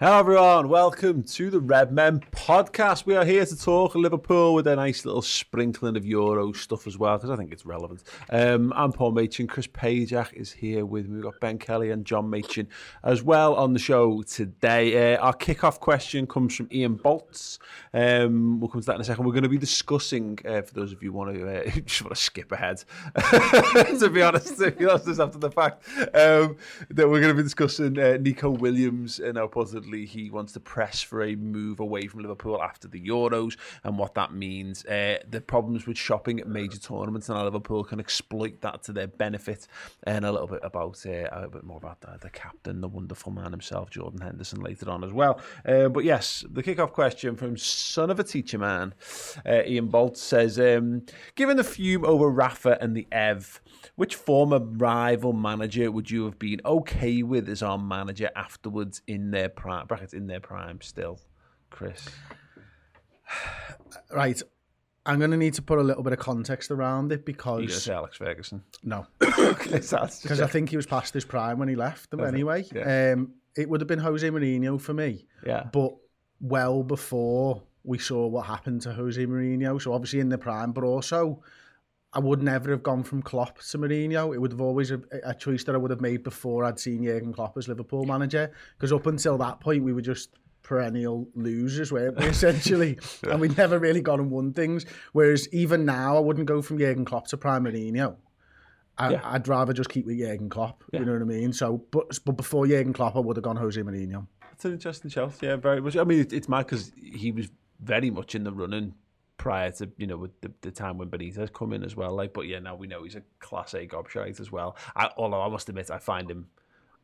Hello, everyone. Welcome to the Redmen podcast. We are here to talk Liverpool with a nice little sprinkling of Euro stuff as well, because I think it's relevant. Um, I'm Paul Machin. Chris Pajak is here with me. We've got Ben Kelly and John Machin as well on the show today. Uh, our kickoff question comes from Ian Bolts. Um, we'll come to that in a second. We're going to be discussing, uh, for those of you who want to uh, just want to skip ahead, to be honest, to be honest, after the fact, um, that we're going to be discussing uh, Neco Williams and how positively he wants to press for a move away from Liverpool after the Euros and what that means. Uh, the problems with shopping at major tournaments and Liverpool can exploit that to their benefit, and a little bit about uh, a bit more about the, the, captain, the wonderful man himself, Jordan Henderson, later on as well. Uh, but yes, the kickoff question from son of a teacher man, uh, Ian Bolt says, um, given the fume over Rafa and the Ev. Which former rival manager would you have been okay with as our manager afterwards in their prime brackets in their prime still, Chris? Right. I'm going to need to put a little bit of context around it because. You say Alex Ferguson? No. Because I think he was past his prime when he left them anyway. Yeah. Um, it would have been Jose Mourinho for me. Yeah. But well before we saw what happened to Jose Mourinho. So obviously in the prime, but also I would never have gone from Klopp to Mourinho. It would have always a, a choice that I would have made before I'd seen Jurgen Klopp as Liverpool manager. Because up until that point, we were just perennial losers, weren't we, essentially? yeah. And we'd never really gone and won things. Whereas even now, I wouldn't go from Jurgen Klopp to Prime Mourinho. I, yeah. I'd rather just keep with Jurgen Klopp, yeah. you know what I mean? So, but, but before Jurgen Klopp, I would have gone Jose Mourinho. That's an interesting shout, yeah, very much. I mean, it, it's mad because he was very much in the running prior to you know with the, the time when Benitez come in as well. Like, but yeah, now we know he's a class A gobshite as well. I, although I must admit, I find him.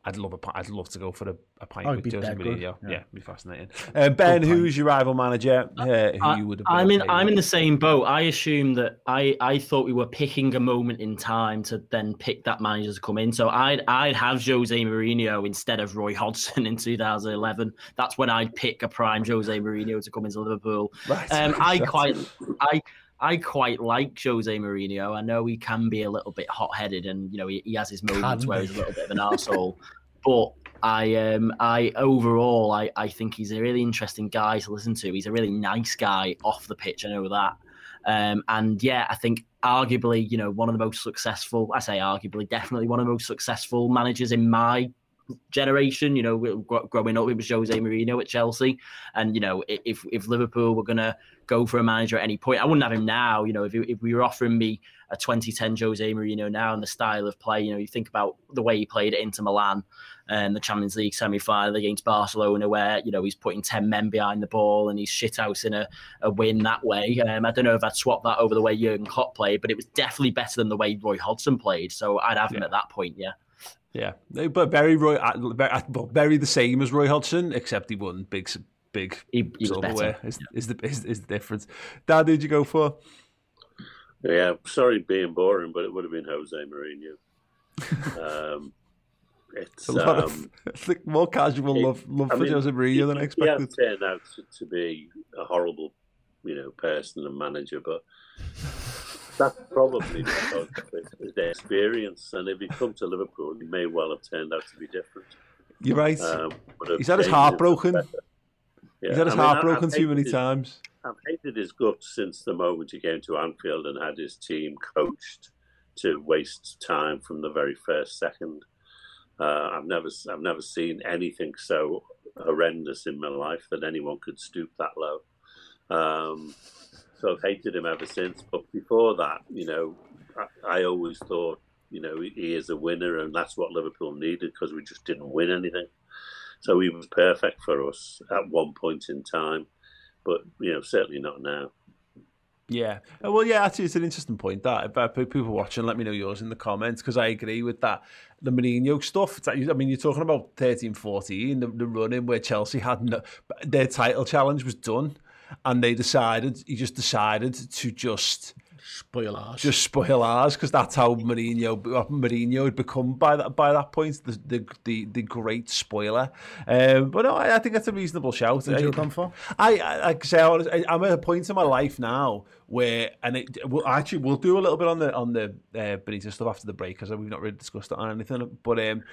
I'd love a. pi- I'd love to go for a, a pint Oh, with he'd Jose Mourinho. Yeah, yeah. it'd be fascinating. Uh, ben, who's your rival manager? Uh, who I, you would have? Been I'm in. I'm with? in the same boat. I assume that I, I thought we were picking a moment in time to then pick that manager to come in. So I'd I'd have Jose Mourinho instead of Roy Hodgson in 2011. That's when I'd pick a prime Jose Mourinho to come into Liverpool. Right, Um, I quite I. I quite like Jose Mourinho. I know he can be a little bit hot-headed, and you know he, he has his moments where he's a little bit of an arsehole. but I um I overall I, I think he's a really interesting guy to listen to. He's a really nice guy off the pitch. I know that. Um, and yeah, I think arguably, you know, one of the most successful, I say arguably, definitely one of the most successful managers in my generation. You know, growing up, it was Jose Mourinho at Chelsea. And, you know, if, if Liverpool were going to go for a manager at any point, I wouldn't have him now. You know, if, if we were offering me a 2010 Jose Mourinho now and the style of play, you know, you think about the way he played at Inter Milan and the Champions League semi final against Barcelona, where, you know, he's putting 10 men behind the ball and he's shithousing a, a win that way. Um, I don't know if I'd swap that over the way Jurgen Klopp played, but it was definitely better than the way Roy Hodgson played. So I'd have him Yeah. at that point, yeah. Yeah, but very Roy, uh, very, uh, well, very the same as Roy Hodgson, except he won big, big He, he silverware. better. Is, is the is, is the difference? Dad, who'd you go for? Yeah, sorry being boring, but it would have been Jose Mourinho. um, it's A lot um, of I think more casual it- love love I for mean, Jose Mourinho than I expected. He turned out to, to be a horrible, you know, person and manager, but that's probably because his experience. And if he come to Liverpool, he may well have turned out to be different. You're right. Um, He's had his heart broken. Yeah. He's had his I mean, heart broken too many his, times. I've hated his guts since the moment he came to Anfield and had his team coached to waste time from the very first second. Uh, I've never, I've never seen anything so horrendous in my life that anyone could stoop that low. Um, so I've hated him ever since. But before that, you know, I, I always thought, you know, he is a winner, and that's what Liverpool needed because we just didn't win anything. So he was perfect for us at one point in time, but you know, certainly not now. Yeah, uh, well, yeah, actually, it's an interesting point. That about people watching, let me know yours in the comments because I agree with that. The Mourinho stuff. I mean, you're talking about 13, 14, the, the running where Chelsea had no, their title challenge was done, and they decided, he just decided to just spoil ours. Just spoil ours because that's how Mourinho Mourinho had become by that by that point the the the, the great spoiler. Um, but no, I, I think that's a reasonable shout. What you come for? I I, I say I, I'm at a point in my life now where and it we'll, actually we'll do a little bit on the on the uh, Benitez stuff after the break because we've not really discussed it on anything. But um,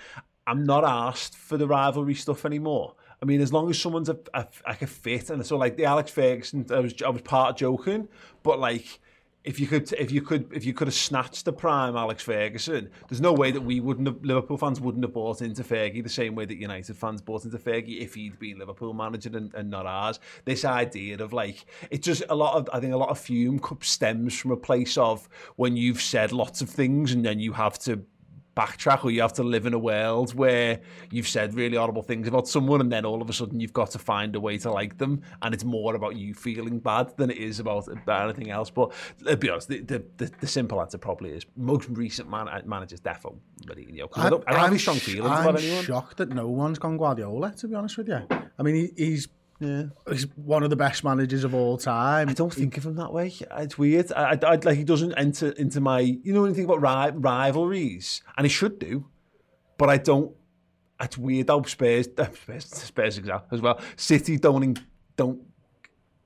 I'm not asked for the rivalry stuff anymore. I mean, as long as someone's a, a, like a fit, and so like the Alex Ferguson, I was I was part of joking, but like if you could if you could if you could have snatched the prime Alex Ferguson, there's no way that we wouldn't have Liverpool fans wouldn't have bought into Fergie the same way that United fans bought into Fergie if he'd been Liverpool manager and, and not ours. This idea of like it's just a lot of I think a lot of fume stems from a place of when you've said lots of things and then you have to backtrack or you have to live in a world where you've said really horrible things about someone and then all of a sudden you've got to find a way to like them and it's more about you feeling bad than it is about, anything else. But to be honest the, the, the, the simple answer probably is most recent man, uh, managers defo Mourinho I, I don't, I don't have strong feelings I'm about anyone. I'm shocked that no one's gone Guardiola to be honest with you. I mean he, he's yeah. He's one of the best managers of all time. I don't think of him that way. It's weird. I, I, I like he doesn't enter into my. You know anything about ri- rivalries, and he should do, but I don't. It's weird how Spurs, Spurs, Spurs as well. City don't don't,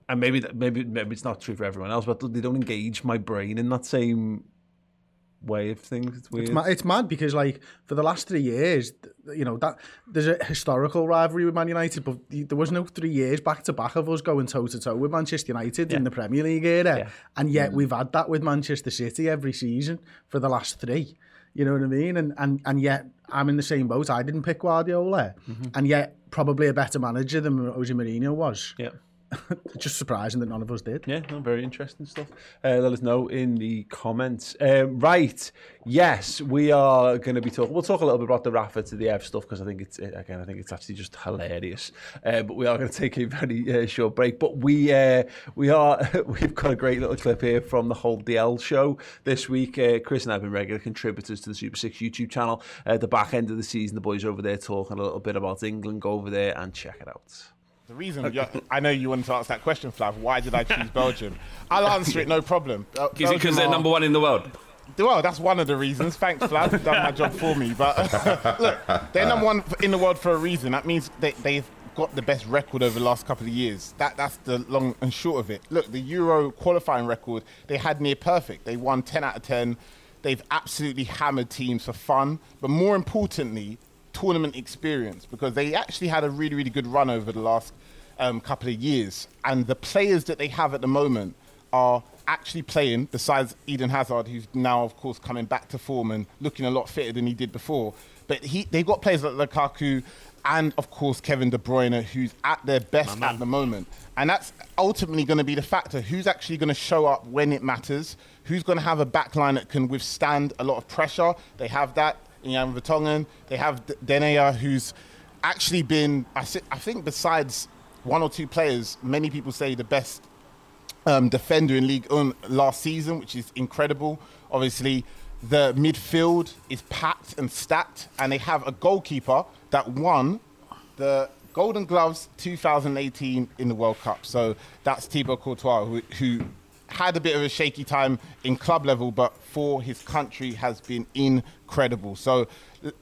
and maybe maybe maybe it's not true for everyone else, but they don't engage my brain in that same way of things. It's weird. It's mad, it's mad because like for the last three years, you know that there's a historical rivalry with Man United, but there was no three years back to back of us going toe to toe with Manchester United yeah. in the Premier League era, yeah. and yet we've had that with Manchester City every season for the last three. You know what I mean? And and and yet I'm in the same boat. I didn't pick Guardiola, mm-hmm. and yet probably a better manager than Jose Mourinho was. Yeah. just surprising that none of us did. Yeah, no, very interesting stuff. Uh, let us know in the comments. Um, right, yes, we are going to be talking. We'll talk a little bit about the Rafa to the Ev stuff because I think it's again, I think it's actually just hilarious. Uh, but we are going to take a very uh, short break. But we uh, we are we've got a great little clip here from the Hold the L show this week. Uh, Chris and I've been regular contributors to the Super Six YouTube channel. At the back end of the season, the boys over there talking a little bit about England. Go over there and check it out. The reason I know you wanted to ask that question, Flav. Why did I choose Belgium? I'll answer it, no problem. Uh, Is it because they're number one in the world? Well, that's one of the reasons. Thanks, Flav. You've done my job for me. But look, they're number one in the world for a reason. That means they, they've got the best record over the last couple of years. That that's the long and short of it. Look, the Euro qualifying record they had near perfect. They won 10 out of 10. They've absolutely hammered teams for fun, but more importantly, tournament experience because they actually had a really really good run over the last um, couple of years. And the players that they have at the moment are actually playing, besides Eden Hazard, who's now, of course, coming back to form and looking a lot fitter than he did before. But he, they've got players like Lukaku and, of course, Kevin De Bruyne, who's at their best at the moment. And that's ultimately going to be the factor. Who's actually going to show up when it matters? Who's going to have a backline that can withstand a lot of pressure? They have that Jan Vertonghen. They have Denayer, who's actually been, I, think, besides one or two players, many people say the best um, defender in League last season, which is incredible. Obviously, the midfield is packed and stacked, and they have a goalkeeper that won the Golden Gloves 2018 in the World Cup. So that's Thibaut Courtois, who, who had a bit of a shaky time in club level, but for his country has been incredible. So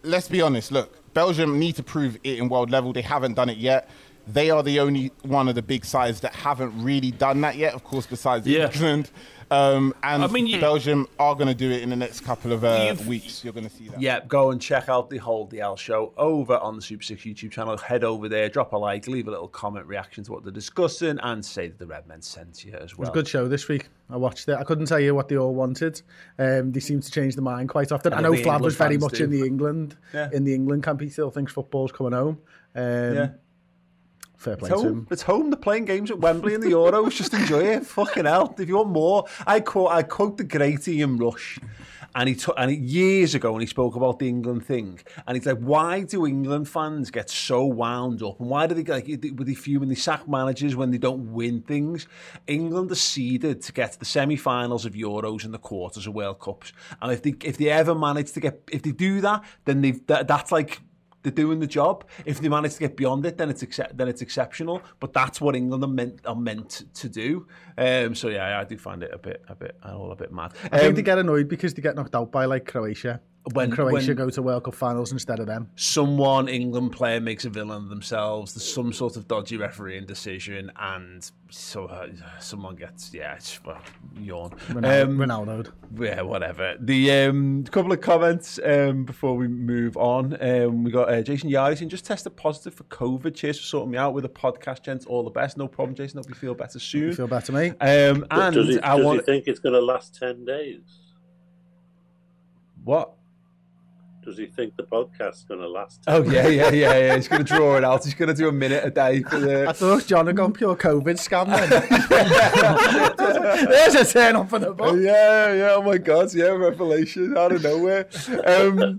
let's be honest. Look, Belgium need to prove it in world level. They haven't done it yet they are the only one of the big sides that haven't really done that yet. Of course, besides Yeah. England. Um, and I mean, you- Belgium are going to do it in the next couple of uh, weeks. You're going to see that. Yeah, go and check out the Hold the L show over on the Super Six YouTube channel. Head over there, drop a like, leave a little comment reaction to what they're discussing, and say that the Redmen sent you as well. It was a good show this week. I watched it. I couldn't tell you what they all wanted. Um, they seem to change their mind quite often. I I know think the Flav was very much do. in the England Yeah. in the England camp. He still thinks football's coming home. Um, Yeah. Fair play It's to home. him. It's home. They're playing games at Wembley in the Euros. Just enjoy it. Fucking hell. If you want more, I quote I quote the great Ian Rush, and he took and he, years ago when he spoke about the England thing, and he's like, why do England fans get so wound up, and why do they get like with they when they sack managers when they don't win things? England are seeded to get to the semi-finals of Euros and the quarters of World Cups, and if they if they ever manage to get if they do that, then they that, that's like they're doing the job. If they manage to get beyond it, then it's then it's exceptional. But that's what England are meant are meant to do. Um, so yeah, I do find it a bit a bit all a bit mad. I um, think they get annoyed because they get knocked out by like Croatia. When- When Croatia when- go to World Cup finals instead of them. someone England player makes a villain of themselves. There's some sort of dodgy refereeing decision, and so uh, someone gets yeah, it's, well, yawn. Ronaldo. Um, Ronaldo. Yeah, whatever. The um, couple of comments um, before we move on. Um, we got uh, Jason Yari saying just tested positive for COVID. Cheers for sorting me out with a podcast, gents. All the best. No problem, Jason. Hope you feel better soon. You feel better, mate? Um, and does he, I does want he think it's going to last 10 days? what? Does he think the podcast's going to last? Oh yeah, yeah, yeah, yeah. He's going to draw it out. He's going to do a minute a day for the... I thought John had gone pure COVID scam then. There's a turn up for the book. Yeah, yeah. Oh my God, yeah. Revelation out of nowhere. Um,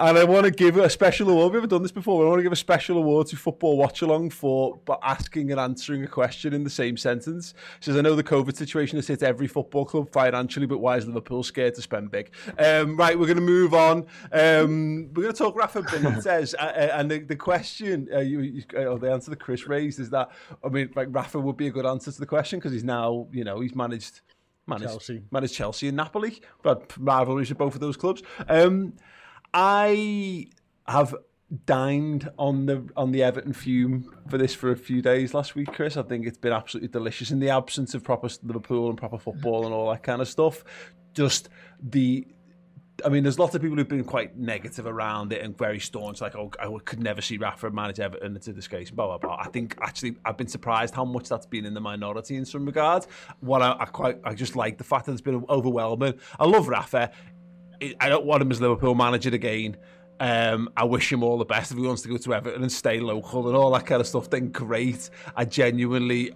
and I want to give a special award. We've never done this before. I want to give a special award to Football Watch Along for but asking and answering a question in the same sentence. Says, I know the COVID situation has hit every football club financially, but why is Liverpool scared to spend big? Um, right, we're going to move on. Um, we're going to talk Rafa Benitez. and the, the question, uh, you, you, uh, or the answer that Chris raised is that, I mean, like Rafa would be a good answer to the question because he's now, you know, he's managed managed Chelsea. managed Chelsea and Napoli, but rivalries with both of those clubs. Um, I have dined on the on the Everton fume for this for a few days last week, Chris. I think it's been absolutely delicious in the absence of proper Liverpool and proper football and all that kind of stuff. Just the I mean, there's lots of people who've been quite negative around it and very staunch, like, oh, I could never see Rafa manage Everton. It's a disgrace, blah, blah, blah. I think actually I've been surprised how much that's been in the minority in some regards. What I, I quite, I just like the fact that it's been overwhelming. I love Rafa. I- don't want him as Liverpool manager again. Um, I wish him all the best if he wants to go to Everton and stay local and all that kind of stuff. Then great. I genuinely,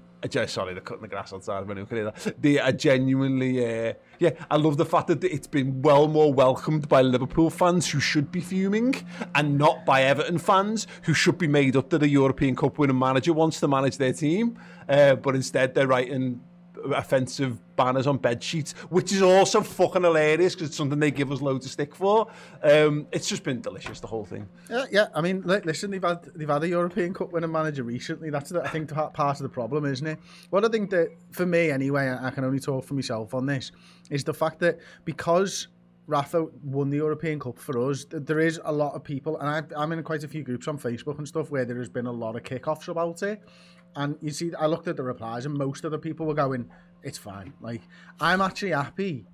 sorry, they're cutting the grass outside. If anyone can hear that. The, I genuinely, uh, yeah, I love the fact that it's been well more welcomed by Liverpool fans who should be fuming, and not by Everton fans who should be made up that a European Cup winning manager wants to manage their team, uh, but instead they're writing offensive banners on bed sheets, which is also fucking hilarious because it's something they give us loads of stick for. Um, it's just been delicious, the whole thing. Yeah, yeah. I mean, li- listen, they've had they've had a European Cup winning manager recently. That's I think part of the problem, isn't it? What I think that for me anyway, I can only talk for myself on this, is the fact that because Rafa won the European Cup for us, there is a lot of people, and I, I'm in quite a few groups on Facebook and stuff where there has been a lot of kickoffs about it. And you see, I looked at the replies, and most of the people were going, "It's fine." Like, I'm actually happy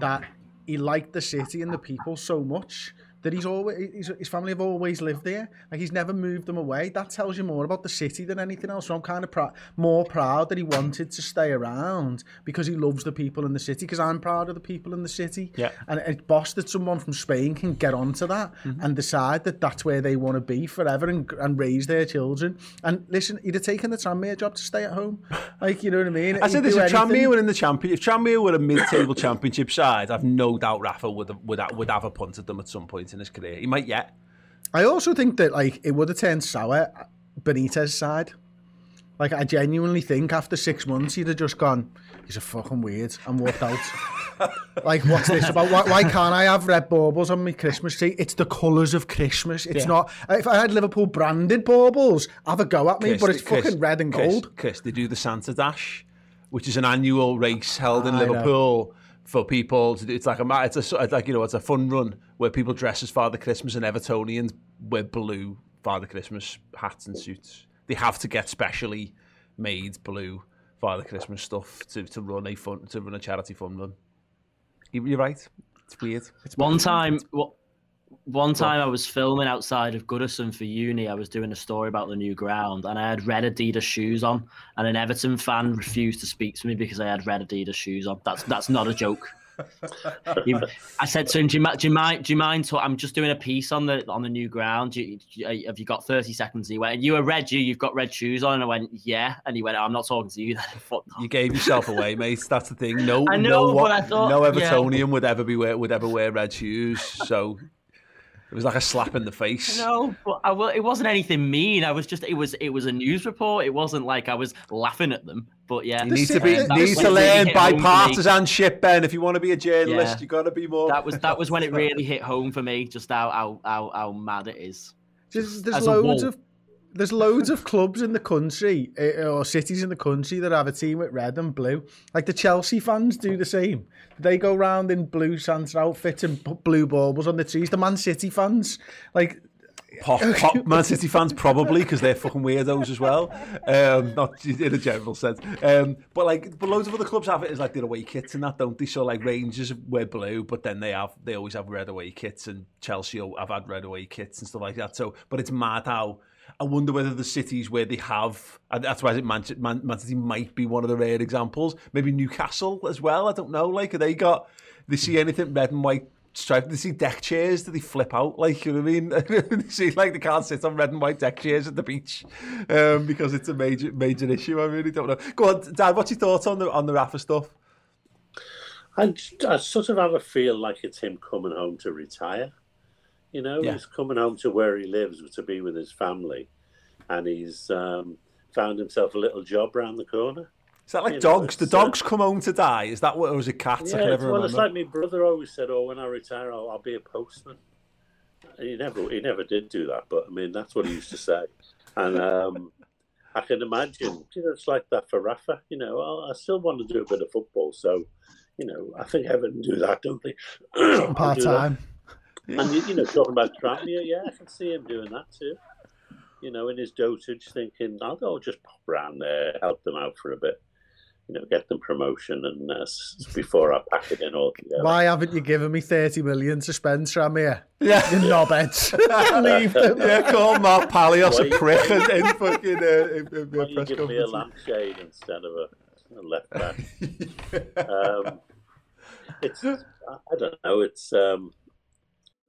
that he liked the city and the people so much that he's always his, his family have always lived there. Like he's never moved them away. That tells you more about the city than anything else. So I'm kind of prou- more proud that he wanted to stay around because he loves the people in the city. Because I'm proud of the people in the city. Yeah. And it's boss that someone from Spain can get onto that mm-hmm. and decide that that's where they want to be forever and, and raise their children. And listen, he'd have taken the Tranmere job to stay at home. Like you know what I mean? I said this: if. Tranmere were in the champion, if Tranmere were a mid-table championship side, I've no doubt Rafa would have, would have, would have a punt at them at some point in his career. He might yet. I also think that like it would have turned sour Benitez side. Like I genuinely think after six months he'd have just gone, he's a fucking weird and walked out. like what's this about? Why, why can't I have red baubles on my Christmas tree? It's the colours of Christmas. It's Yeah. not. Uh, if I had Liverpool branded baubles, have a go at me, Chris, but it's Chris, fucking red and Chris, gold. Chris, they do the Santa Dash, which is an annual race held in I know. For people. It's like a it's a like you know it's a fun run where people dress as Father Christmas and Evertonians wear blue Father Christmas hats and suits. they have to get specially made blue Father Christmas stuff to, to run a fun to run a charity fund run. You're right. It's weird. It's one time, one time I was filming outside of Goodison for uni. I was doing a story about the new ground, and I had red Adidas shoes on, and an Everton fan refused to speak to me because I had red Adidas shoes on. That's that's not a joke. I said to him, do you, do you mind? Do you mind? To, I'm just doing a piece on the on the new ground. You, you, uh, have you got 30 seconds? He went, you are red. You, you've got red shoes on. And I went, yeah. And he went, I'm not talking to you. Then you gave yourself away, mate. That's the thing. No, I know, no, what, thought, no Evertonian yeah. would ever be wear, would ever wear red shoes. So it was like a slap in the face. No, but I, well, it wasn't anything mean. I was just it was it was a news report. It wasn't like I was laughing at them. But yeah, you need to be need to learn bipartisanship, Ben. If you want to be a journalist, yeah. you got to be more. That was that was when it really hit home for me. Just how how how, how mad it is. Just, there's loads of there's loads of clubs in the country eh, or cities in the country that have a team with red and blue. Like the Chelsea fans do the same. They go round in blue Santa outfits and put blue baubles on the trees. The Man City fans, like Pop, pop Man City fans probably because they're fucking weirdos as well. Um, not in a general sense, um, but like, but loads of other clubs have it as like their away kits and that, don't they? So like Rangers wear blue, but then they have they always have red away kits, and Chelsea have had red away kits and stuff like that. So, but it's mad how I wonder whether the cities where they have, and that's why I think Man, Man, might be one of the rare examples. Maybe Newcastle as well. I don't know. Like, they got? They see anything red and white striped? They see deck chairs? Do they flip out? Like, you know what I mean? they see like they can't sit on red and white deck chairs at the beach um, because it's a major major issue. I really don't know. Go on, Dad. What's your thoughts on the on the Rafa stuff? I, I sort of have a feel like it's him coming home to retire. You know, yeah. he's coming home to where he lives to be with his family, and he's um, found himself a little job around the corner. Is that like you dogs? Know, the dogs uh, come home to die? Is that what it was? A cat? Yeah, I can never well, remember. it's like my brother always said, "Oh, when I retire, I'll, I'll be a postman." And he never, he never did do that, but I mean, that's what he used to say. And um, I can imagine, you know, it's like that for Rafa. You know, I still want to do a bit of football, so you know, I think Everton do that, don't they? Part time. Yeah. And you know, talking about Tranmere, yeah, I can see him doing that too. You know, in his dotage, thinking I'll go just pop around there, help them out for a bit. You know, get them promotion, and uh, before I pack it in all together. Why haven't you given me thirty million to spend, Tranmere? Yeah, you knobheads. Leave them. Yeah, call Mark Palios a prick in, in fucking uh, in, in, Why you give me a lampshade instead of a, a left back? um, it's I don't know. It's um,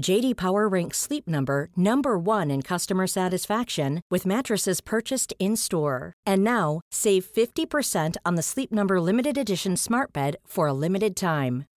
JD Power ranks Sleep Number number 1 in customer satisfaction with mattresses purchased in-store. And now, save 50% on the Sleep Number limited edition Smart Bed for a limited time.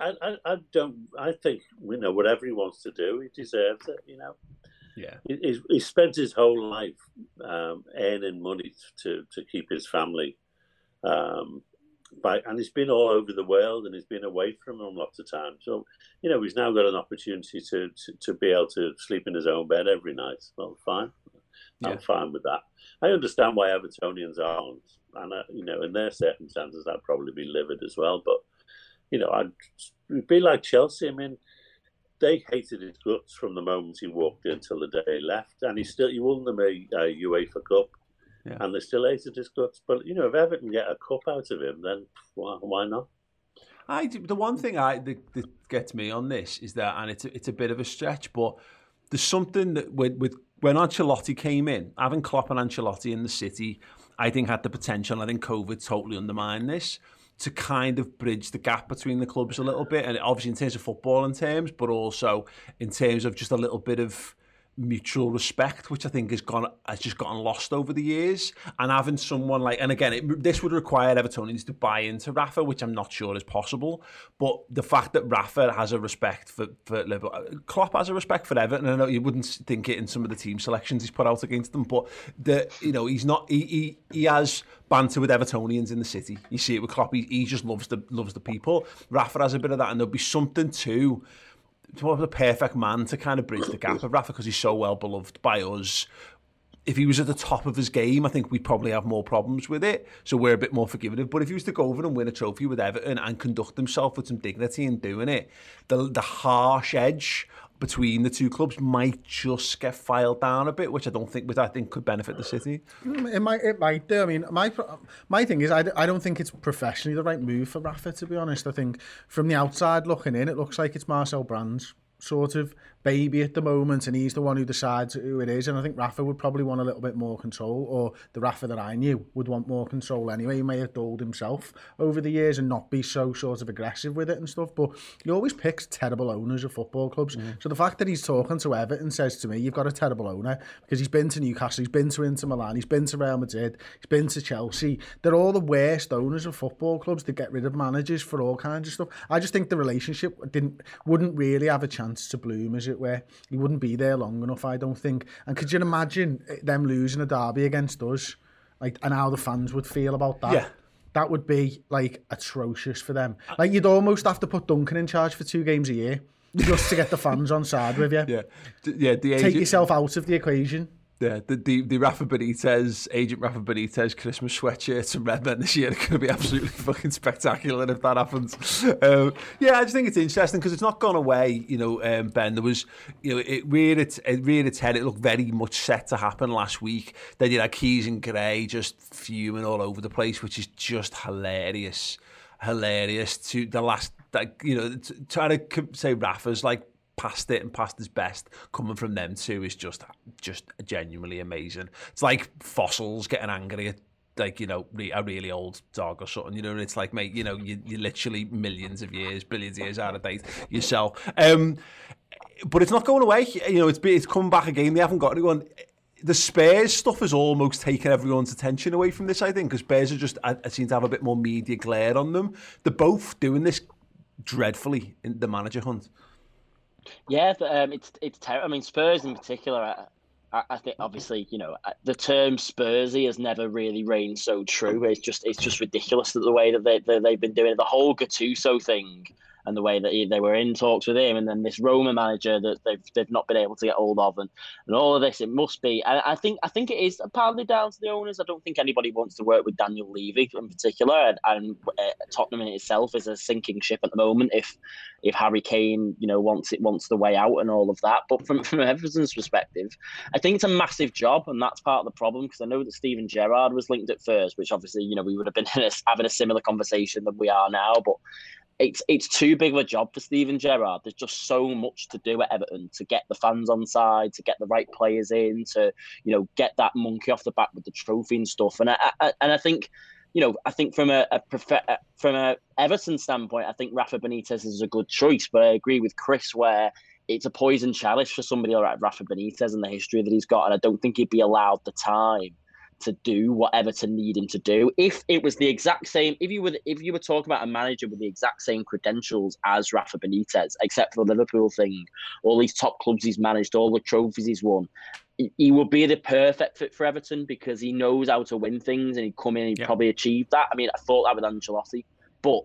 I, I, I, don't. I think you know whatever he wants to do, he deserves it. You know. Yeah. He, he spent his whole life um, earning money to to keep his family. Um, by, and he's been all over the world and he's been away from them lots of times. So, you know, he's now got an opportunity to, to, to be able to sleep in his own bed every night. Well, fine. I'm fine with that. I understand why Evertonians aren't. And, uh, you know, in their circumstances, I'd probably be livid as well. But you know, I'd be like Chelsea. I mean, they hated his guts from the moment he walked in till the day he left, and he still he won them a, a UEFA Cup, Yeah. and they still hated his guts. But you know, if Everton get a cup out of him, then why, why not? I the one thing I that, that gets me on this is that, and it's a, it's a bit of a stretch, but there's something that with, with when Ancelotti came in, having Klopp and Ancelotti in the city, I think had the potential. I think COVID totally undermined this to kind of bridge the gap between the clubs a little bit, and obviously in terms of football in terms, but also in terms of just a little bit of mutual respect, which I think has gone has just gotten lost over the years. And having someone like, and again, it, this would require Evertonians to buy into Rafa, which I'm not sure is possible. But the fact that Rafa has a respect for for Liverpool, Klopp has a respect for Everton. I know you wouldn't think it in some of the team selections he's put out against them, but the you know he's not he he, he has banter with Evertonians in the city. You see it with Klopp. He, he just loves the loves the people. Rafa has a bit of that, and there'll be something too to the perfect man to kind of bridge the gap of Rafa because he's so well beloved by us. If he was at the top of his game, I think we'd probably have more problems with it. So we're a bit more forgiving. But if he was to go over and win a trophy with Everton and conduct himself with some dignity in doing it, the the harsh edge between the two clubs might just get filed down a bit, which I don't think, which I think could benefit the city. Mm, It might, it might do. I mean, my my thing is, I, I don't think it's professionally the right move for Rafa. To be honest, I think from the outside looking in, it looks like it's Marcel Brand's sort of baby at the moment, and he's the one who decides who it is. And I think Rafa would probably want a little bit more control, or the Rafa that I knew would want more control anyway. He may have dulled himself over the years and not be so sort of aggressive with it and stuff. But he always picks terrible owners of football clubs. Mm. So the fact that he's talking to Everton says to me, you've got a terrible owner because he's been to Newcastle, he's been to Inter Milan, he's been to Real Madrid, he's been to Chelsea. They're all the worst owners of football clubs to get rid of managers for all kinds of stuff. I just think the relationship didn't wouldn't really have a chance to bloom, as it were. He wouldn't be there long enough, I don't think. And could you imagine eh, them losing a derby against us, like, and how the fans would feel about that? Yeah. That would be like atrocious for them. Uh, like you'd almost have to put Duncan in charge for two games a year just to get the fans on side with you. Yeah, D- yeah. The Take yourself out of the equation. Yeah, the, the, the Rafa Benitez, agent Rafa Benitez Christmas sweatshirts and Redmen this year are going to be absolutely fucking spectacular if that happens. Um, yeah, I just think it's interesting because it's not gone away, you know, um, Ben. There was, you know, it reared its, it reared its head. It looked very much set to happen last week. Then you had Keys and Gray just fuming all over the place, which is just hilarious. Hilarious to the last, like, you know, trying to say Rafa's like past it and past his best coming from them two is just just genuinely amazing. It's like fossils getting angry at like you know a really old dog or something. You know, and it's like mate, you know, you, you're literally millions of years, billions of years out of date yourself. Um, but it's not going away. You know, it's it's come back again. They haven't got anyone. The Spurs stuff has almost taken everyone's attention away from this. I think because Spurs are just I, I seem to have a bit more media glare on them. They're both doing this dreadfully in the manager hunt. Yeah, um, it's it's terrible. I mean, Spurs in particular. I, I, think obviously you know uh, the term Spursy has never really reigned so true. It's just it's just ridiculous that the way that they, they they've been doing it. The whole Gattuso thing and the way that he, they were in talks with him, and then this Roma manager that they've they've not been able to get hold of, and, and all of this. It must be. I, I think I think it is partly down to the owners. I don't think anybody wants to work with Daniel Levy in particular, and, and uh, Tottenham in itself is a sinking ship at the moment. If if Harry Kane, you know, wants it wants the way out and all of that. But from from Everton's perspective, I think it's a massive job, and that's part of the problem because I know that Steven Gerrard was linked at first, which obviously you know we would have been having a similar conversation than we are now, but it's it's too big of a job for Steven Gerrard. There's just so much to do at Everton to get the fans on side, to get the right players in, to you know get that monkey off the back with the trophy and stuff. And I, I and I think, you know, I think from a, a from a Everton standpoint, I think Rafa Benitez is a good choice. But I agree with Chris where it's a poison chalice for somebody like Rafa Benitez and the history that he's got, and I don't think he'd be allowed the time to do what Everton need him to do. If it was the exact same, if you were if you were talking about a manager with the exact same credentials as Rafa Benitez, except for the Liverpool thing, all these top clubs he's managed, all the trophies he's won, he would be the perfect fit for Everton because he knows how to win things and he'd come in and he'd Yeah. probably achieve that. I mean, I thought that with Ancelotti, but.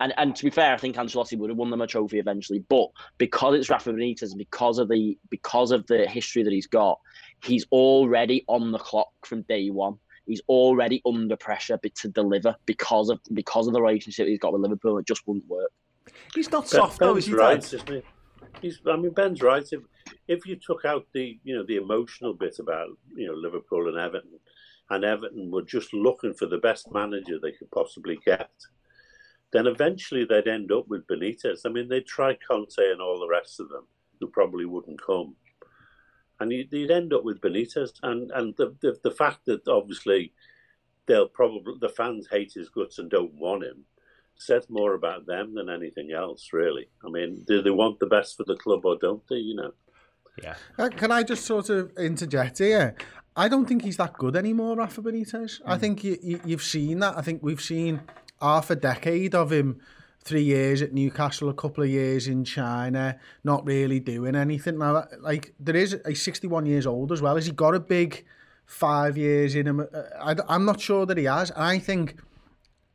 And, and to be fair, I think Ancelotti would have won them a trophy eventually. But because it's Rafa Benitez, and because of the because of the history that he's got, he's already on the clock from day one. He's already under pressure to deliver because of because of the relationship he's got with Liverpool. It just wouldn't work. He's not soft though, Ben's is he? right, Dad? isn't he? He's, I mean, Ben's right. If if you took out the you know the emotional bit about you know Liverpool and Everton, and Everton were just looking for the best manager they could possibly get, then eventually they'd end up with Benitez. I mean, they'd try Conte and all the rest of them, who probably wouldn't come, and you'd, you'd end up with Benitez. And and the, the the fact that obviously they'll probably the fans hate his guts and don't want him says more about them than anything else, really. I mean, do they want the best for the club or don't they? You know. Yeah. Uh, can I just sort of interject here? I don't think he's that good anymore, Rafa Benitez. I think you, you, you've seen that. I think we've seen half a decade of him three years at Newcastle, a couple of years in China, not really doing anything. Now, like, there is, he's 61 years old as well. Has he got a big five years in him? Uh, I, I'm not sure that he has. And I think,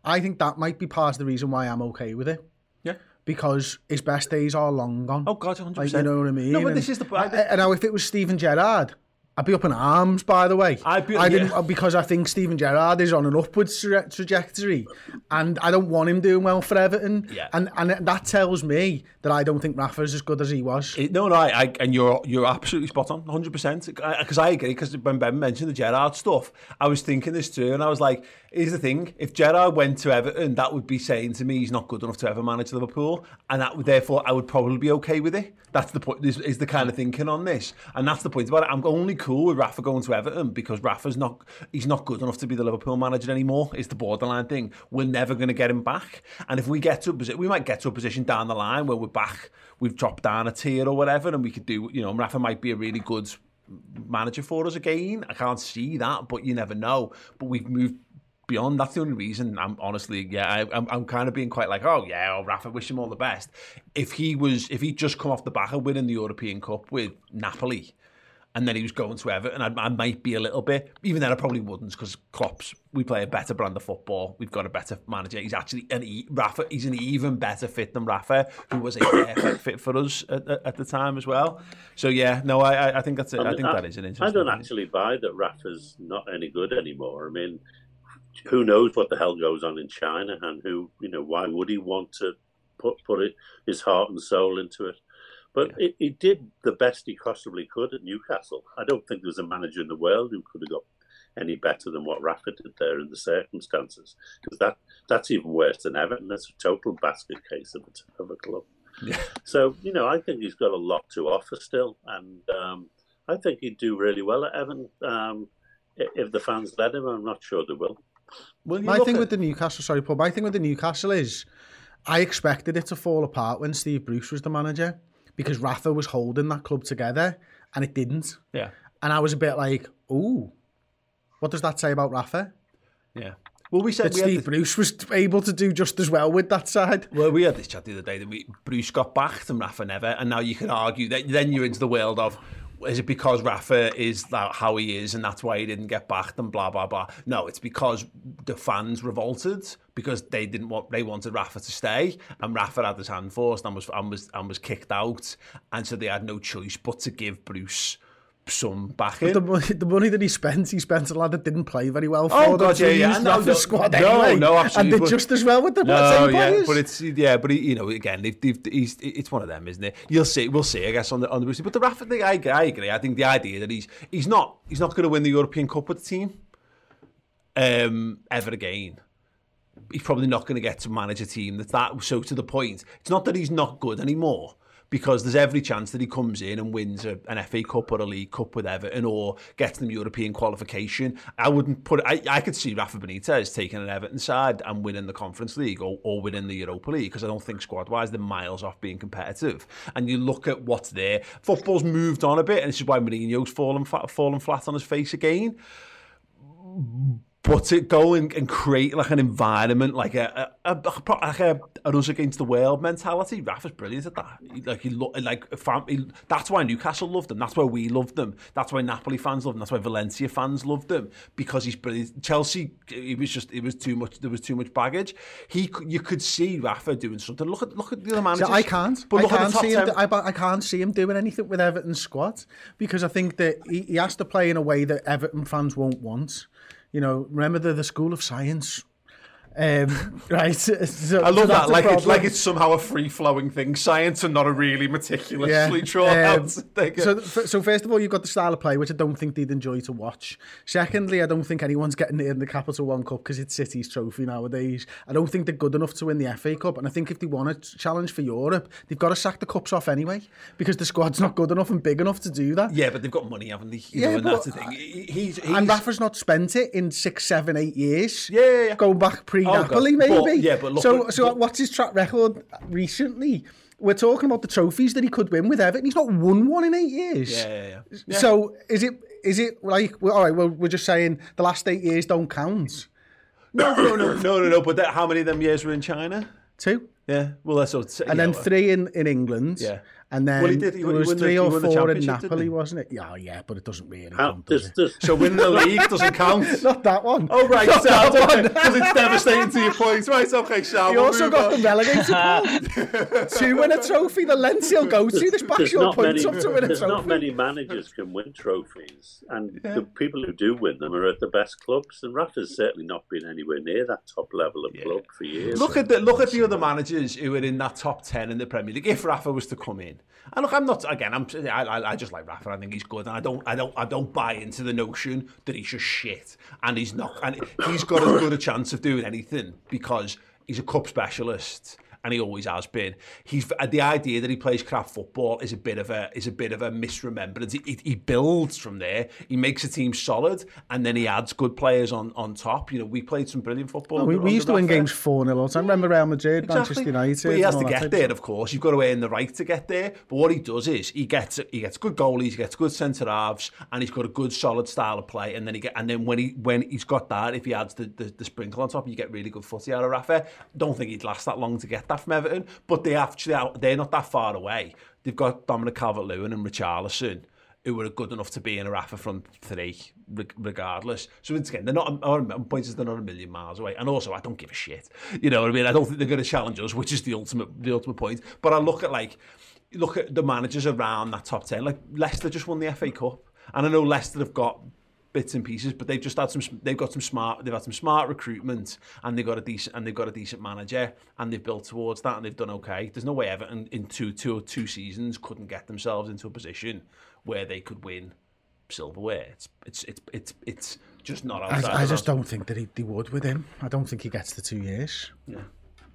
I think that might be part of the reason why I'm okay with it. Yeah. Because his best days are long gone. Oh God, 100%. Like, you know what I mean? No, but And this is the I, I, now, if it was Steven Gerrard, I'd be up in arms. By the way, I'd be- I didn't yeah. because I think Steven Gerrard is on an upward tra- trajectory, and I don't want him doing well for Everton. Yeah. And and that tells me that I don't think Rafa's as good as he was. It, no, no, I, I, and you're you're absolutely spot on, hundred percent. Because I agree. Because when Ben mentioned the Gerrard stuff, I was thinking this too, and I was like, "Here's the thing: if Gerrard went to Everton, that would be saying to me he's not good enough to ever manage Liverpool, and that would therefore I would probably be okay with it. That's the point. Is, is the kind of thinking on this, and that's the point about it. I'm only cool with Rafa going to Everton because Rafa's not he's not good enough to be the Liverpool manager anymore. It's the borderline thing. We're never going to get him back, and if we get to a position, we might get to a position down the line where we're back. We've dropped down a tier or whatever, and we could do. You know, Rafa might be a really good manager for us again. I can't see that, but you never know. But we've moved beyond. That's the only reason. I'm honestly, yeah, I, I'm, I'm kind of being quite like, oh yeah, oh, Rafa, wish him all the best. If he was, if he'd just come off the back of winning the European Cup with Napoli, and then he was going to Everton, I, I might be a little bit. Even then, I probably wouldn't because Klopp's. We play a better brand of football. We've got a better manager. He's actually an e, Rafa. He's an even better fit than Rafa, who was a perfect fit for us at, at, the time as well. So yeah, no, I, I- I think that's. A, I, mean, think that is an interesting. I don't thing. actually buy that Rafa's not any good anymore. I mean, who knows what the hell goes on in China, and who you know why would he want to put put it, his heart and soul into it? But he, he did the best he possibly could at Newcastle. I don't think there was a manager in the world who could have got any better than what Rafa did there in the circumstances. Because that that's even worse than Everton. That's a total basket case of a, of a club. Yeah. So you know, I think he's got a lot to offer still, and um, I think he'd do really well at Everton um, if the fans let him. I'm not sure they will. Well, you My thing at- with the Newcastle, sorry, Paul. My thing with the Newcastle is, I expected it to fall apart when Steve Bruce was the manager because Rafa was holding that club together, and it didn't. yeah, And I was a bit like, ooh, what does that say about Rafa? yeah. Well, we said That we Steve Bruce was able to do just as well with that side. Well, we had this chat the other day that we, Bruce got back and Rafa never, and now you can argue that then you're into the world of is it because Rafa is that how he is and that's why he didn't get backed and blah blah blah. No, it's because the fans revolted because they didn't want they wanted Rafa to stay and Rafa had his hand forced and was and was and was kicked out, and so they had no choice but to give Bruce some backing. The money, the money that he spent, he spent a lad that didn't play very well for Oh god, yeah, yeah. And no, Rafa's no, squad no, anyway. no, absolutely. And did but- just as well with the no, yeah, players. but it's yeah, but he, you know, again, they've, they've, he's, it's one of them, isn't it? You'll see, we'll see, I guess, on the on the Bruce. But the Rafa thing, I, I agree. I think the idea that he's he's not he's not going to win the European Cup with the team um, ever again. He's probably not going to get to manage a team that's that so to the point. It's not that he's not good anymore. Because there's every chance that he comes in and wins a, an FA Cup or a League Cup with Everton or gets them European qualification. I wouldn't put I, I could see Rafa Benitez taking an Everton side and winning the Conference League or, or winning the Europa League because I don't think squad wise they're miles off being competitive. And you look at what's there. Football's moved on a bit, and this is why Mourinho's fallen fallen flat on his face again but to go and, and create like an environment, like a, a, a like a, an us against the world mentality. Rafa's brilliant at that. Like he, lo- like fam, he, that's why Newcastle loved him. That's why we loved them. That's why Napoli fans loved him. That's why Valencia fans loved him because he's brilliant. Chelsea, it was just it was too much. There was too much baggage. He, you could see Rafa doing something. Look at look at the other managers. See, I can't. But I look at can't the top see him. 10. I, I can't see him doing anything with Everton's squad because I think that he, he has to play in a way that Everton fans won't want. You know, remember the the school of science. Um, right. So, I love so that. Like it's like it's somehow a free flowing thing, science, and not a really meticulously drawn Um, out thing. so, so first of all, you've got the style of play, which I don't think they'd enjoy to watch. Secondly, I don't think anyone's getting it in the Capital One Cup because it's City's trophy nowadays. I don't think they're good enough to win the FA Cup, and I think if they want a challenge for Europe, they've got to sack the cups off anyway because the squad's not good enough and big enough to do that. yeah, but they've got money, haven't they? You Yeah, know, and but- that's the thing. He's, he's And Rafa's not spent it in six, seven, eight years. Yeah, yeah, yeah. Going back pre-Napoli, Oh, God. maybe. But- yeah, but look so, at- so but- what's his track record recently? We're talking about the trophies that he could win with Everton. He's not won one in eight years. Yeah, yeah, yeah. Yeah. So is it is it like well, all right? Well, we're just saying the last eight years don't count. no, no, no, no, no, no. But that, how many of them years were in China? Two, Yeah, well, that's all. and then three in, in England. Yeah. And then Well, he did- he there won- he was the- three he or four in Napoli, wasn't it? Yeah, yeah, but it doesn't really How, count. Does there's, it? So winning the league doesn't count. Not that one. Oh right, Not that one. because it's devastating to your points. Right, okay, Shah. You we'll also got on. them relegated. Paul. to win a trophy, the lengths he'll go to. This backs there's your not points many, up to win a there's not many managers can win trophies, and the people who do win them are at the best clubs. And Rafa's certainly not been anywhere near that top level of club for years. Look at the look at the other managers who are in that top ten in the Premier League. If Rafa was to come in, and look, I'm not again. I'm I, I, I just like Rafa. I think he's good, and I don't I don't I don't buy into the notion that he's just shit, and he's not. And he's got as good a chance of doing anything because he's a cup specialist. And he always has been. He's uh, the idea that he plays crap football is a bit of a is a bit of a misremembrance. He, he, builds from there. He makes a team solid, and then he adds good players on on top. You know, we played some brilliant football. Oh, we, we used to win games 4 0 all the time. Remember Real Madrid, Manchester United. But he has to get there, of of course. You've got to earn the right to get there. But what he does is he gets he gets good goalies, he gets good centre halves, and he's got a good solid style of play. And then he get and then when he when he's got that, if he adds the, the, the sprinkle on top, you get really good footy out of Rafa. Don't think he'd last that long to get that that from Everton, but they actually out, they're not that far away. They've got Dominic Calvert-Lewin and Richarlison, who were good enough to be in a Rafa front three, regardless. So once again, they're not, our point is they're not a million miles away. And also, I don't give a shit. You know what I mean? I don't think they're going to challenge us, which is the ultimate, the ultimate point. But I look at like, look at the managers around that top 10. Like Leicester just won the FA Cup. And I know Leicester have got bits and pieces, but they've just had some. They've got some smart. They've had some smart recruitment, and they've got a decent and they've got a decent manager, and they've built towards that, and they've done okay. There's no way Everton in two, two, two seasons couldn't get themselves into a position where they could win silverware. It's it's it's it's, it's just not outside. I, I just don't think that he, he would with him. I don't think he gets the two years. Yeah,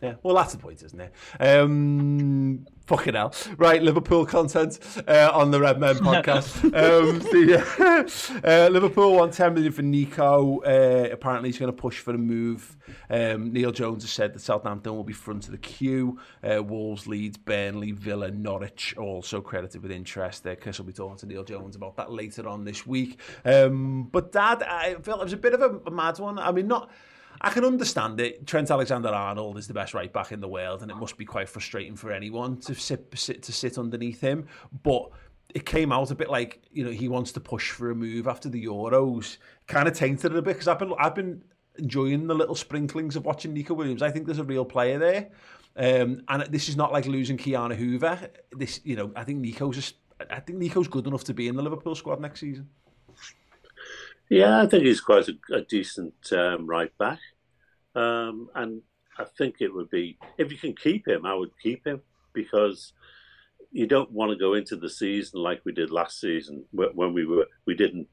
well, that's the point, isn't it? Um, fucking hell. Right, Liverpool content uh, on the Redmen podcast. um, uh, Liverpool want 10 million for Neco. Uh, apparently, he's going to push for a move. Um, Neil Jones has said that Southampton will be front of the queue. Uh, Wolves, Leeds, Burnley, Villa, Norwich also credited with interest. Uh, Chris will be talking to Neil Jones about that later on this week. Um, but, Dad, I felt it was a bit of a, a mad one. I mean, not. I can understand it. Trent Alexander-Arnold is the best right back in the world, and it must be quite frustrating for anyone to sit, sit to sit underneath him. But it came out a bit like you know he wants to push for a move after the Euros. Kind of tainted it a bit because I've been I've been enjoying the little sprinklings of watching Neco Williams. I think there's a real player there, um, and this is not like losing Ki-Jana Hoever. This you know I think Neco's just, I think Neco's good enough to be in the Liverpool squad next season. Yeah, I think he's quite a, a decent um, right back, um, and I think it would be if you can keep him, I would keep him because you don't want to go into the season like we did last season when we were we didn't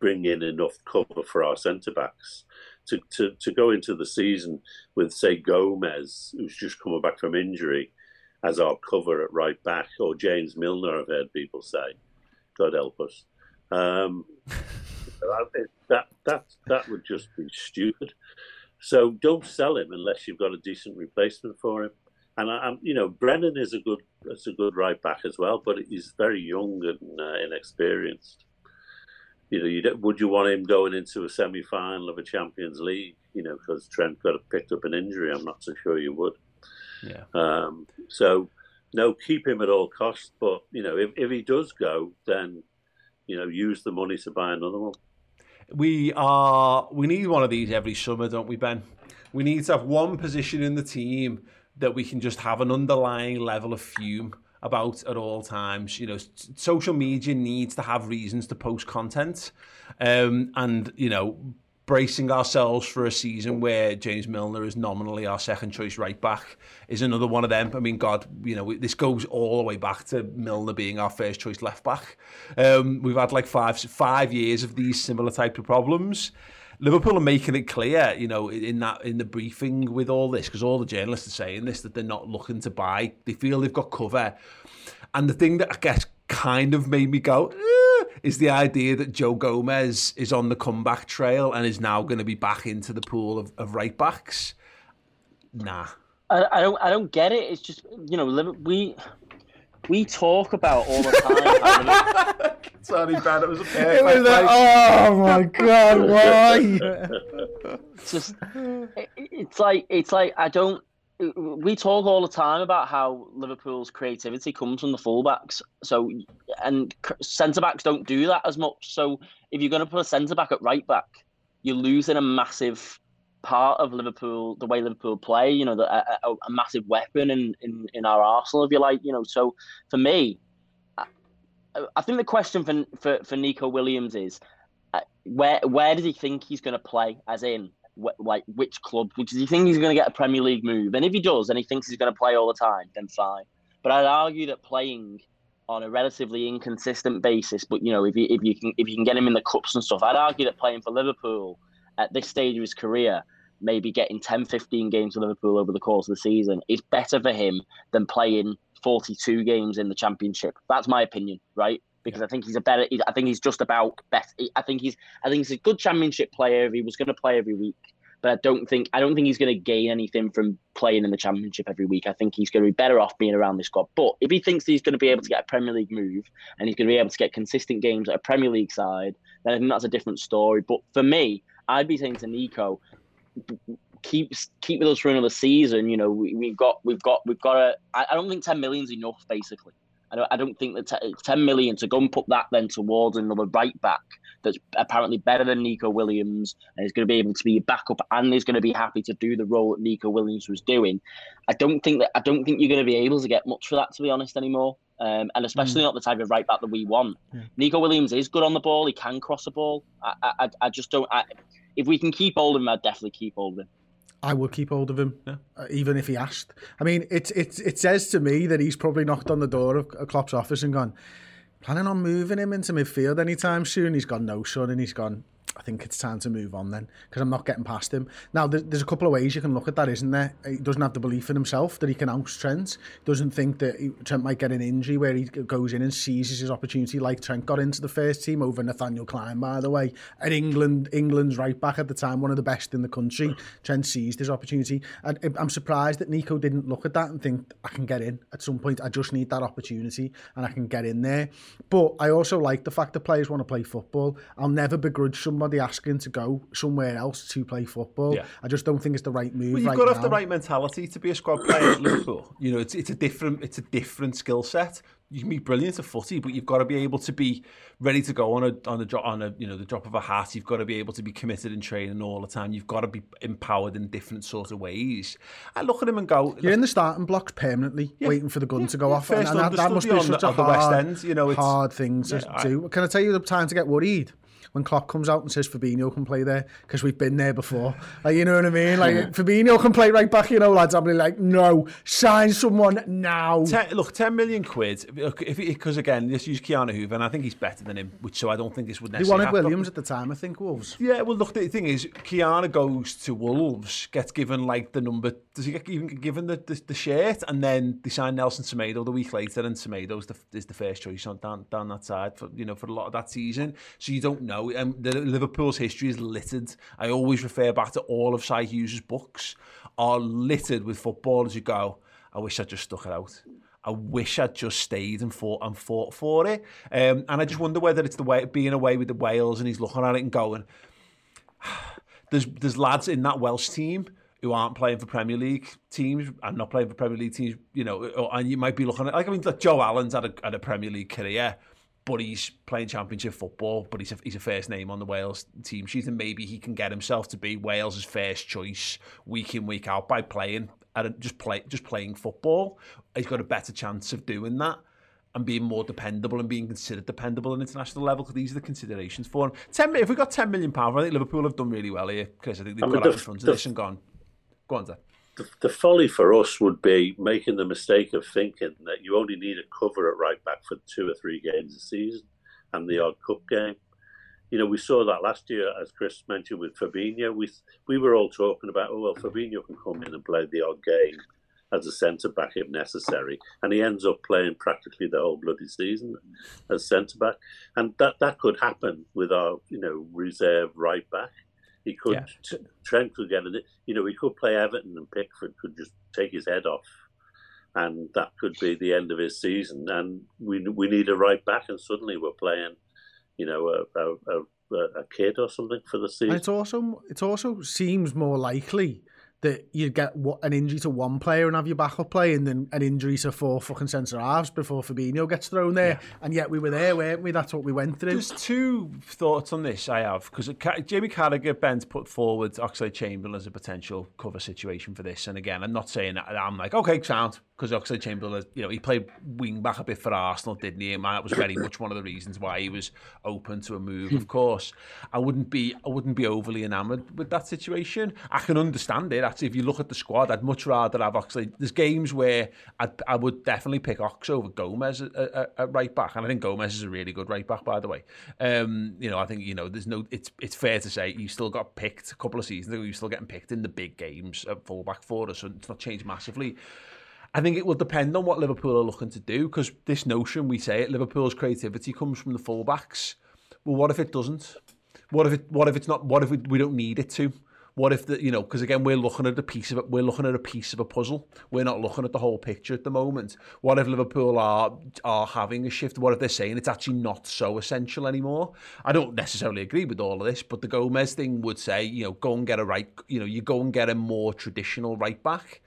bring in enough cover for our centre backs to, to to go into the season with say Gomez, who's just coming back from injury, as our cover at right back, or James Milner. I've heard people say, God help us. Um, that that that would just be stupid. So don't sell him unless you've got a decent replacement for him. And I, I'm, you know, Brennan is a good, is a good right back as well, but he's very young and uh, inexperienced. You know, would you want him going into a semi-final of a Champions League? You know, because Trent got picked up an injury. I'm not so sure you would. Yeah. Um, so, no, keep him at all costs. But you know, if if he does go, then you know, use the money to buy another one. We are. We need one of these every summer, don't we, Ben? We need to have one position in the team that we can just have an underlying level of fume about at all times. You know, social media needs to have reasons to post content, um, and you know, bracing ourselves for a season where James Milner is nominally our second choice right back is another one of them. I mean, God, you know, this goes all the way back to Milner being our first choice left back. Um, we've had like five five years of these similar type of problems. Liverpool are making it clear, you know, in that in the briefing with all this, because all the journalists are saying this that they're not looking to buy. They feel they've got cover, and the thing that I guess kind of made me go. Eh, is the idea that Joe Gomez is on the comeback trail and is now going to be back into the pool of, of right backs? Nah. I, I don't. I don't get it. It's just you know we we talk about all the time. Sorry, Ben. It was a perfect. It was like, oh my god, why? it's just. It, it's like it's like I don't we talk all the time about how Liverpool's creativity comes from the fullbacks. So, and centre backs don't do that as much. So, if you're going to put a centre back at right back, you're losing a massive part of Liverpool, the way Liverpool play. You know, the, a, a, massive weapon in, in in our arsenal, if you like. You know, so for me, I, I think the question for for for Neco Williams is uh, where where does he think he's going to play? As in, like which club? Which does he think he's going to get a Premier League move? And if he does, and he thinks he's going to play all the time, then fine. But I'd argue that playing on a relatively inconsistent basis, but you know, if you if you can if you can get him in the cups and stuff, I'd argue that playing for Liverpool at this stage of his career, maybe getting 10, 15 games for Liverpool over the course of the season, is better for him than playing 42 games in the Championship. That's my opinion, right? Because I think he's a better. I think he's just about best. I think he's. I think he's a good championship player. If he was going to play every week, but I don't think. I don't think he's going to gain anything from playing in the championship every week. I think he's going to be better off being around this squad. But if he thinks he's going to be able to get a Premier League move and he's going to be able to get consistent games at a Premier League side, then I think that's a different story. But for me, I'd be saying to Neco, keep keep with us for another season. You know, we, have got we've got we've got a. I, I don't think ten million's enough. Basically, I don't, I don't think that t- 10 million to go and put that then towards another right back that's apparently better than Neco Williams and is going to be able to be a backup and is going to be happy to do the role that Neco Williams was doing. I don't think that I don't think you're going to be able to get much for that to be honest anymore. Um, and especially mm. not the type of right back that we want. Yeah. Neco Williams is good on the ball. He can cross the ball. I, I, I just don't. I, if we can keep hold of him, I'd definitely keep hold of him. I would keep hold of him, yeah. uh, even if he asked. I mean, it, it, it says to me that he's probably knocked on the door of, of Klopp's office and gone, planning on moving him into midfield anytime soon. He's gone, no, son, and he's gone, I think it's time to move on then because I'm not getting past him. Now, there's, there's a couple of ways you can look at that, isn't there? He doesn't have the belief in himself that he can out Trent. Doesn't think that he, Trent might get an injury where he goes in and seizes his opportunity, like Trent got into the first team over Nathaniel Clyne, by the way. At England, England's right back at the time, one of the best in the country. Trent seized his opportunity. And I'm surprised that Neco didn't look at that and think, I can get in at some point. I just need that opportunity and I can get in there. But I also like the fact that players want to play football. I'll never begrudge someone somebody asking to go somewhere else to play football. Yeah. I just don't think it's the right move. Well, you've right got to have the right mentality to be a squad player at Liverpool. You know, it's it's a different it's a different skill set. You can be brilliant at footy, but you've got to be able to be ready to go on a on a drop on a you know the drop of a hat. You've got to be able to be committed in training all the time. You've got to be empowered in different sort of ways. I look at him and go, "You're in the starting blocks permanently, yeah, waiting for the gun yeah, to go off." and, and that, that must be such the, a hard, End, you know, hard thing to do. Can I tell you the time to get worried? When Klopp comes out and says Fabinho can play there because we've been there before. Like, you know what I mean? Like Fabinho can play right back, you know, lads. I'll be like, no, sign someone now. Ten, look, 10 million quid. Because again, let's use Ki-Jana Hoever, and I think he's better than him, which so I don't think this would necessarily. He wanted Williams at the time, I think, Wolves. Yeah, well, look, the thing is, Ki-Jana goes to Wolves, gets given like the number. Does he get even given the, the, the shirt? And then they sign Nelson Semedo the week later, and Semedo's the, is the first choice on down, down that side for you know for a lot of that season. So you don't know. Um, the, Liverpool's history is littered. I always refer back to all of Si Hughes' books are littered with footballers who go, I wish I'd just stuck it out. I wish I'd just stayed and fought and fought for it. Um, and I just wonder whether it's the way being away with the Wales and he's looking at it and going, there's there's lads in that Welsh team who aren't playing for Premier League teams and not playing for Premier League teams, you know, and you might be looking at like I mean, like Joe Allen's had a, had a Premier League career but he's playing championship football, but he's a, he's a first name on the Wales team sheet, and maybe he can get himself to be Wales's first choice week in week out by playing at just play just playing football. He's got a better chance of doing that. and being more dependable and being considered dependable on international level because these are the considerations for him. Ten, if we've got ten million pounds, I think Liverpool have done really well here, Chris. I think they've got out in front of this and gone. Go on, Zach. The, the folly for us would be making the mistake of thinking that you only need a cover at right back for two or three games a season and the odd cup game. You know, we saw that last year, as Chris mentioned with Fabinho. We we were all talking about, oh well, Fabinho can come in and play the odd game as a centre back if necessary, and he ends up playing practically the whole bloody season as centre back, and that that could happen with our you know reserve right back. He could yeah. Trent could get it. You know, he could play Everton and Pickford could just take his head off, and that could be the end of his season. And we we need a right back, and suddenly we're playing, you know, a, a, a, a kid or something for the season. And it's also it also seems more likely that you'd get an injury to one player and have your backup play, and then an injury to four fucking centre halves before Fabinho gets thrown there. Yeah. And yet we were there, weren't we? That's what we went through. There's two thoughts on this I have because Jamie Carragher, Ben's put forward Oxlade Chamberlain as a potential cover situation for this. And again, I'm not saying that I'm like, okay, sound, because Oxlade Chamberlain, you know, he played wing back a bit for Arsenal, didn't he? And that was very much one of the reasons why he was open to a move. of course, I wouldn't be, I wouldn't be overly enamoured with that situation. I can understand it actually, if you look at the squad, I'd much rather have Oxlade. There's games where I'd, I would definitely pick Ox over Gomez at, at, at, right back, and I think Gomez is a really good right back, by the way. Um, you know, I think you know, there's no. It's it's fair to say you still got picked a couple of seasons ago. You're still getting picked in the big games at fullback for us, so it's not changed massively. I think it will depend on what Liverpool are looking to do because this notion we say it, Liverpool's creativity comes from the fullbacks. Well, what if it doesn't? What if it? What if it's not? What if we, we don't need it to? What if the you know because again we're looking at a piece of it we're looking at a piece of a puzzle we're not looking at the whole picture at the moment what if Liverpool are are having a shift what if they're saying it's actually not so essential anymore I don't necessarily agree with all of this but the Gomez thing would say you know go and get a right you know you go and get a more traditional right back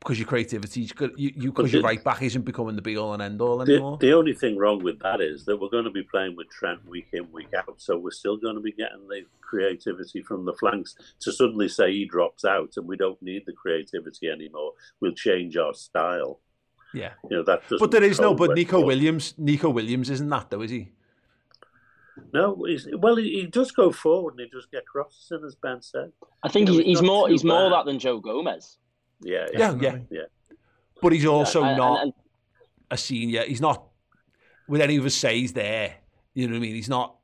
because your creativity, you, you because your right back isn't becoming the be all and end all anymore. The, the, only thing wrong with that is that we're going to be playing with Trent week in week out, so we're still going to be getting the creativity from the flanks. To suddenly say he drops out and we don't need the creativity anymore, we'll change our style. Yeah, you know that. But there is no. But Neco Williams, Neco Williams isn't that though, is he? No, he's, well, he, he, does go forward and he does get crosses in, as Ben said. I think you know, he's, he's more he's bad. more that than Joe Gomez. Yeah, yeah, yeah, yeah. But he's also yeah, and, not and, and, a senior. He's not with any of us say he's there. You know what I mean? He's not.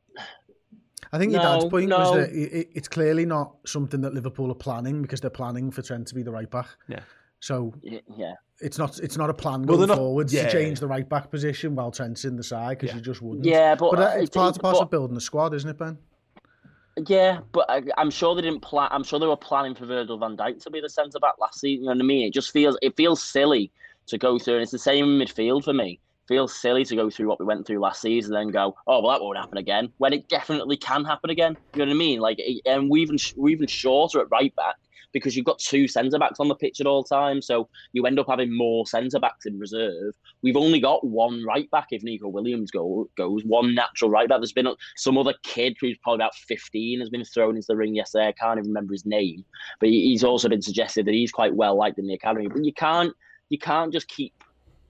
I think your dad's point no. was that it, it's clearly not something that Liverpool are planning because they're planning for Trent to be the right back. Yeah. So yeah, it's not it's not a plan going well, not, forwards yeah, to change the right back position while Trent's in the side because yeah. you just wouldn't. Yeah, but, but uh, it's part and parcel of building the squad, isn't it, Ben? Yeah, but I, am sure they didn't plan. I'm sure they were planning for Virgil Van Dijk to be the centre back last season. You know what I mean? It just feels it feels silly to go through, and it's the same in midfield for me. Feels silly to go through what we went through last season, and then go, oh well, that won't happen again. When it definitely can happen again. You know what I mean? Like, and we even we're even shorter at right back because you've got two centre backs on the pitch at all times. So you end up having more centre backs in reserve. We've only got one right back if Neco Williams go, goes, one natural right back. There's been some other kid who's probably about 15 has been thrown into the ring yesterday. I can't even remember his name, but he's also been suggested that he's quite well liked in the academy. But you can't you can't just keep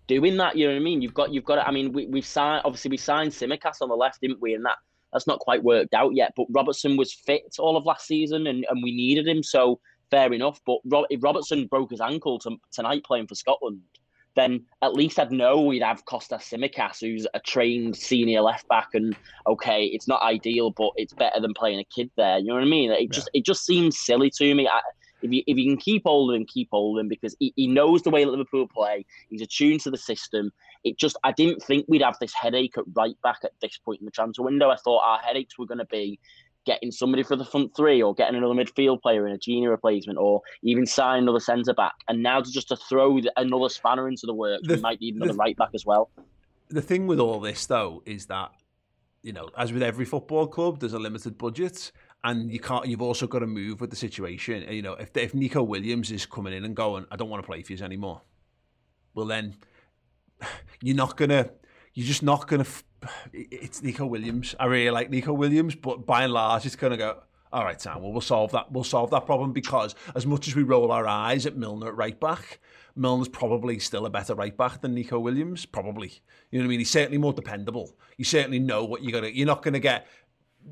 doing that. You know what I mean? You've got you've got. I mean, we, we've signed obviously we signed Tsimikas on the left, didn't we? And that that's not quite worked out yet. But Robertson was fit all of last season, and, and we needed him. So fair enough. But if Robertson broke his ankle to, tonight playing for Scotland, then at least I'd know we'd have Costa Tsimikas, who's a trained senior left back, and okay, it's not ideal, but it's better than playing a kid there. You know what I mean? It yeah. just it just seems silly to me. I, if you if you can keep holding, keep holding because he, he knows the way Liverpool play. He's attuned to the system. It just I didn't think we'd have this headache at right back at this point in the transfer window. I thought our headaches were going to be getting somebody for the front three or getting another midfield player in a junior replacement or even sign another centre back. And now to just to throw another spanner into the works, the, we might need another the, right back as well. The thing with all this though is that you know, as with every football club, there's a limited budget, and you can't. You've also got to move with the situation. You know, if if Neco Williams is coming in and going, I don't want to play for you anymore. Well, then you're not gonna. You're just not gonna it's Neco Williams. I really like Neco Williams, but by and large, it's going to go, All right, Sam. Well, we'll solve that. We'll solve that problem because as much as we roll our eyes at Milner at right back, Milner's probably still a better right back than Neco Williams. Probably, you know what I mean. He's certainly more dependable. You certainly know what you're gonna. You're not gonna get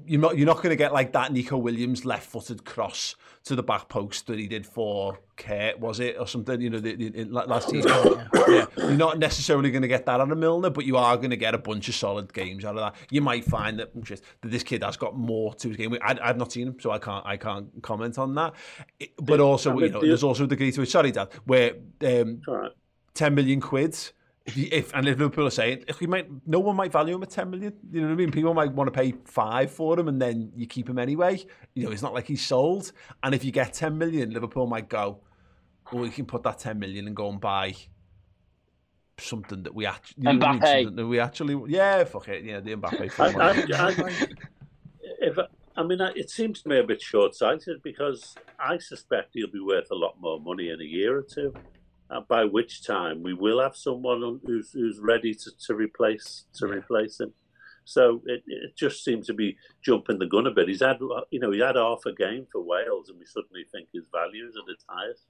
you're not you're not going to get like that Neco Williams left-footed cross to the back post that he did for Kurt, was it or something? You know, the, the, last season. yeah, you're not necessarily going to get that out of Milner, but you are going to get a bunch of solid games out of that. You might find that just that this kid has got more to his game. I, I've not seen him, so I can't I can't comment on that. But also, you know, there's also a degree to it. Sorry, Dad, where um, ten million quid if, you, if and if Liverpool are saying if you might, no one might value him at ten million. You know what I mean? People might want to pay five for him, and then you keep him anyway. You know, it's not like he's sold. And if you get ten million, Liverpool might go, well, we can put that ten million and go and buy something that we actually, you know Mbappe. I mean? that we actually, yeah, fuck it, yeah, the Mbappe. I, I, I, if I mean, it seems to me a bit short-sighted because I suspect he'll be worth a lot more money in a year or two Uh, by which time we will have someone who's who's ready to, to replace to yeah. replace him. So it, it just seems to be jumping the gun a bit. He's had you know he had half a game for Wales, and we suddenly think his value is at its highest.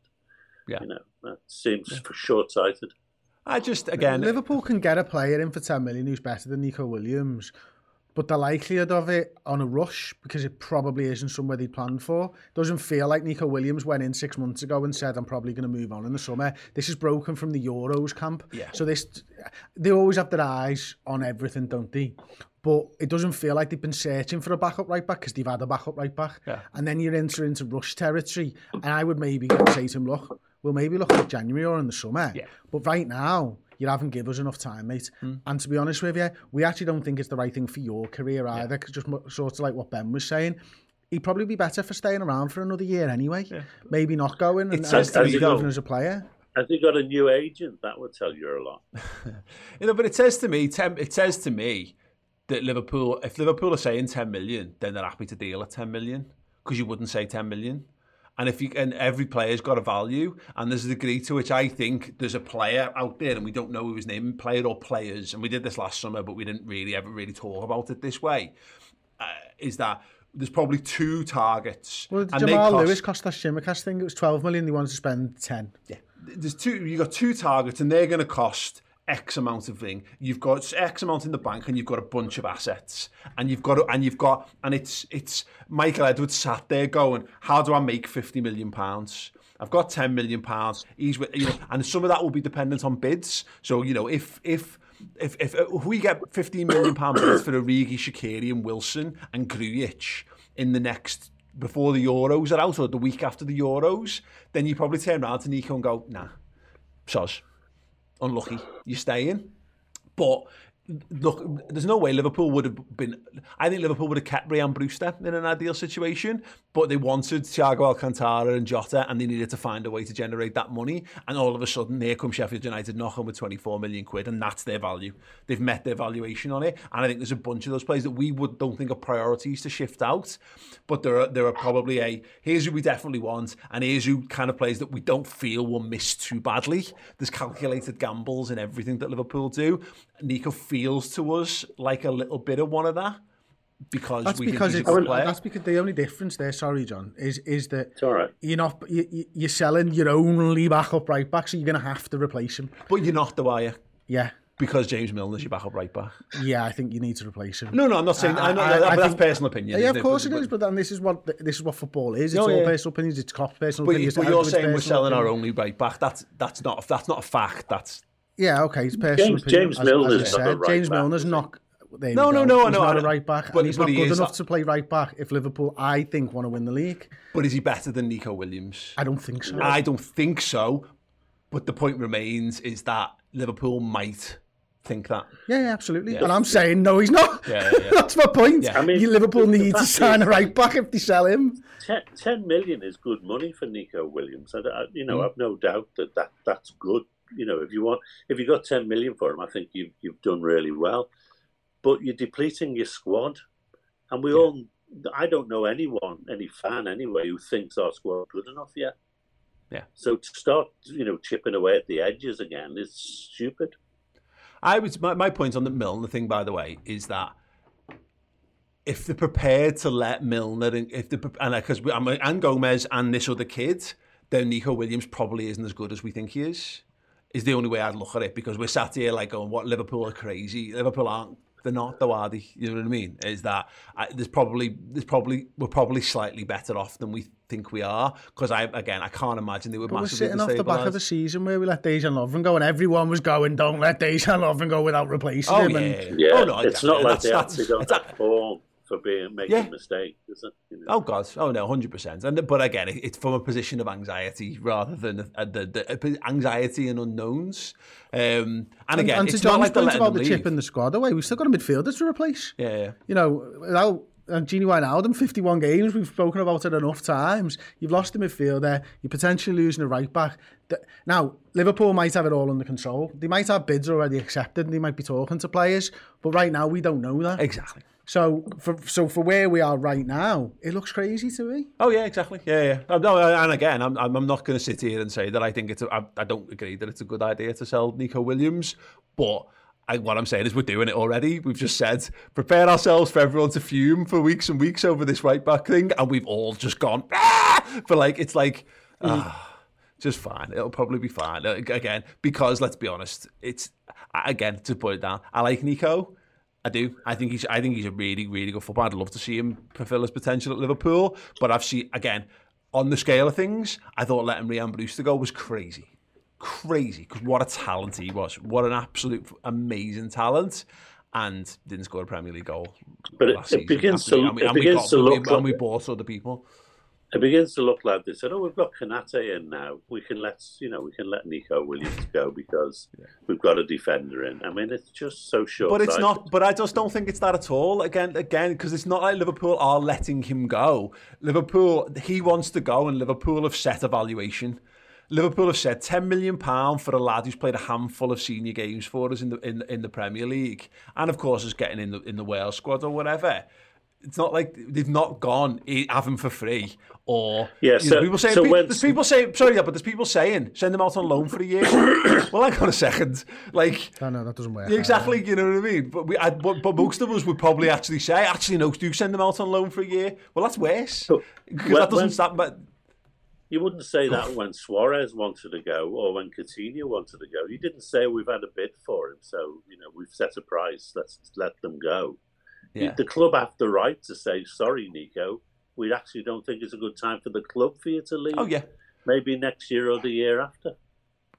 Yeah, you know that seems yeah. short sighted. I just again Liverpool can get a player in for ten million who's better than Neco Williams, but the likelihood of it on a rush, because it probably isn't somewhere they planned for, doesn't feel like Neco Williams went in six months ago and said, I'm probably going to move on in the summer. This is broken from the Euros camp. Yeah. So this, they always have their eyes on everything, don't they? But it doesn't feel like they've been searching for a backup right back because they've had a backup right back. Yeah. And then you're entering into rush territory. And I would maybe say to him, look, we'll maybe look at January or in the summer. Yeah. But right now, you haven't given us enough time, mate. Mm. And to be honest with you, we actually don't think it's the right thing for your career either, yeah. just sort of like what Ben was saying. He'd probably be better for staying around for another year anyway. Yeah. Maybe not going it's and, as, as, as a player. Has he got a new agent? That would tell you a lot. you know, but it says to me, it says to me that Liverpool, if Liverpool are saying 10 million, then they're happy to deal at 10 million because you wouldn't say 10 million. And if you and every player's got a value, and there's a degree to which I think there's a player out there, and we don't know who his name, player or players, and we did this last summer, but we didn't really ever really talk about it this way. Uh, is that there's probably two targets. Well, the Jamal cost, Lewis Costas Tsimikas thing, it was 12 million, they wanted to spend 10. Yeah. There's two, you got two targets, and they're going to cost X amount of thing. You've got X amount in the bank, and you've got a bunch of assets, and you've got and you've got and it's it's Michael Edwards sat there going, "How do I make fifty million pounds?" I've got ten million pounds. He's you know, and some of that will be dependent on bids. So you know, if if if if, uh, if we get fifteen million pound bids for Origi, Shaqiri, and Wilson and Grujic in the next before the Euros are out or the week after the Euros, then you probably turn around to Neco and go, "Nah, soz." Unlucky. You're staying. But look, there's no way Liverpool would have been. I think Liverpool would have kept Ryan Brewster in an ideal situation, but they wanted Thiago Alcantara and Jota, and they needed to find a way to generate that money. And all of a sudden, here comes Sheffield United knocking with 24 million quid, and that's their value. They've met their valuation on it, and I think there's a bunch of those players that we would don't think are priorities to shift out, but there are there are probably a here's who we definitely want, and here's who kind of players that we don't feel will miss too badly. There's calculated gambles in everything that Liverpool do. Neco feels to us like a little bit of one of that because that's we because it's, that's because the only difference there, sorry, John, is is that it's all right. you're not you, you're selling your only backup right back, so you're going to have to replace him. But you're not, though, are you? Yeah. Because James Milner's your backup right back. Yeah, I think you need to replace him. No, no, I'm not saying. I, I, I, I that's think, personal opinion. Yeah, of course it, it is. But then this is what this is what football is. It's all yeah. personal opinions. It's Klopp's personal but, opinions. But you're saying we're selling opinion. our only right back. That's that's not that's not a fact. That's yeah, okay. It's personal James, opinion. James Milner's not right James Milner's not there no, no, no, he's no, not a right back, but, and he's but not he good enough to play right back if Liverpool, I think, want to win the league. But is he better than Neco Williams? I don't think so. I don't think so. But the point remains is that Liverpool might think that. Yeah, yeah absolutely. Yeah. And I'm saying no, he's not. Yeah, yeah, That's my point. I mean, Liverpool need to sign a right back if they sell him. 10, 10 million is good money for Neco Williams. I, I you know, mm. I've no doubt that, that that's good. You know, if you want, if you got 10 million for him, I think you've you've done really well but you're depleting your squad. And we yeah. all, I don't know anyone, any fan anyway, who thinks our squad good enough yet. Yeah. So to start, you know, chipping away at the edges again is stupid. I was my, my point on the Milner thing, by the way, is that if they're prepared to let Milner and if they and uh, because I'm and Gomez and this other kid, then Neco Williams probably isn't as good as we think he is. is the only way I'd look at it because we're sat here like going, what, Liverpool are crazy. Liverpool aren't they're not though are they? You know what I mean? Is that I, there's probably there's probably we're probably slightly better off than we think we are because I again I can't imagine they were but massively we're sitting off the back of the season where we let Dejan Lovren go and everyone was going don't let Dejan Lovren go without replacing oh, him. Yeah, and, yeah. Oh no, it's exactly. not like that's, they that's, to go that form. For being making Yeah. mistakes, is it? You know? Oh God! Oh no, hundred percent. And but again, it's from a position of anxiety rather than uh, the, the anxiety and unknowns. Um, and, and, again, and to it's not John's like they're point about the leave. chip in the squad away, we've still got a midfielder to replace. Yeah, yeah. You know, without and Genie Wijnaldum, 51 games, we've spoken about it enough times. You've lost the midfielder, you're potentially losing a right back. Now, Liverpool might have it all under control. They might have bids already accepted and they might be talking to players, but right now we don't know that. Exactly. So for so for where we are right now, it looks crazy to me. Oh yeah, exactly. Yeah, yeah. No, and again, I'm I'm not going to sit here and say that I think it's a, I, I don't agree that it's a good idea to sell Neco Williams, but. I, what I'm saying is we're doing it already. We've just said prepare ourselves for everyone to fume for weeks and weeks over this right back thing, and we've all just gone ah! for like it's like ah, just fine. It'll probably be fine Uh, again because let's be honest, it's again to put it down. I like Neco. I do. I think he's. I think he's a really, really good footballer. I'd love to see him fulfil his potential at Liverpool. But I've seen again on the scale of things. I thought letting Ryan Brewster go was crazy, crazy. Because what a talent he was. What an absolute amazing talent. And didn't score a Premier League goal. But it- it season. begins we- to- and we- it and we begins got- to and we- look and we like- bought other people. It begins to look like they said, "Oh, we've got Konaté in now. We can let you know we can let Neco Williams go because we've got a defender in." I mean, it's just so short. But it's not. But I just don't think it's that at all. Again, again, because it's not like Liverpool are letting him go. Liverpool, he wants to go, and Liverpool have set a valuation. Liverpool have said ten million pound for a lad who's played a handful of senior games for us in the in, in the Premier League, and of course is getting in the in the Wales squad or whatever. It's not like they've not gone eh, have him for free or Yeah, you know, people saying so pe- when- there's people saying sorry yeah, but there's people saying send them out on loan for a year. well, hang on a second, like I know that doesn't work. yeah, exactly. You know what I mean? But we, I, but, but most of us would probably actually say, actually, no, do send them out on loan for a year. Well, that's worse because when- that doesn't when- stop. But You wouldn't say that when Suarez wanted to go or when Coutinho wanted to go. You didn't say we've had a bid for him, so you know we've set a price. Let's let them go. Yeah. The club have the right to say, "Sorry, Neco, we actually don't think it's a good time for the club for you to leave." oh yeah, maybe next year or the year after.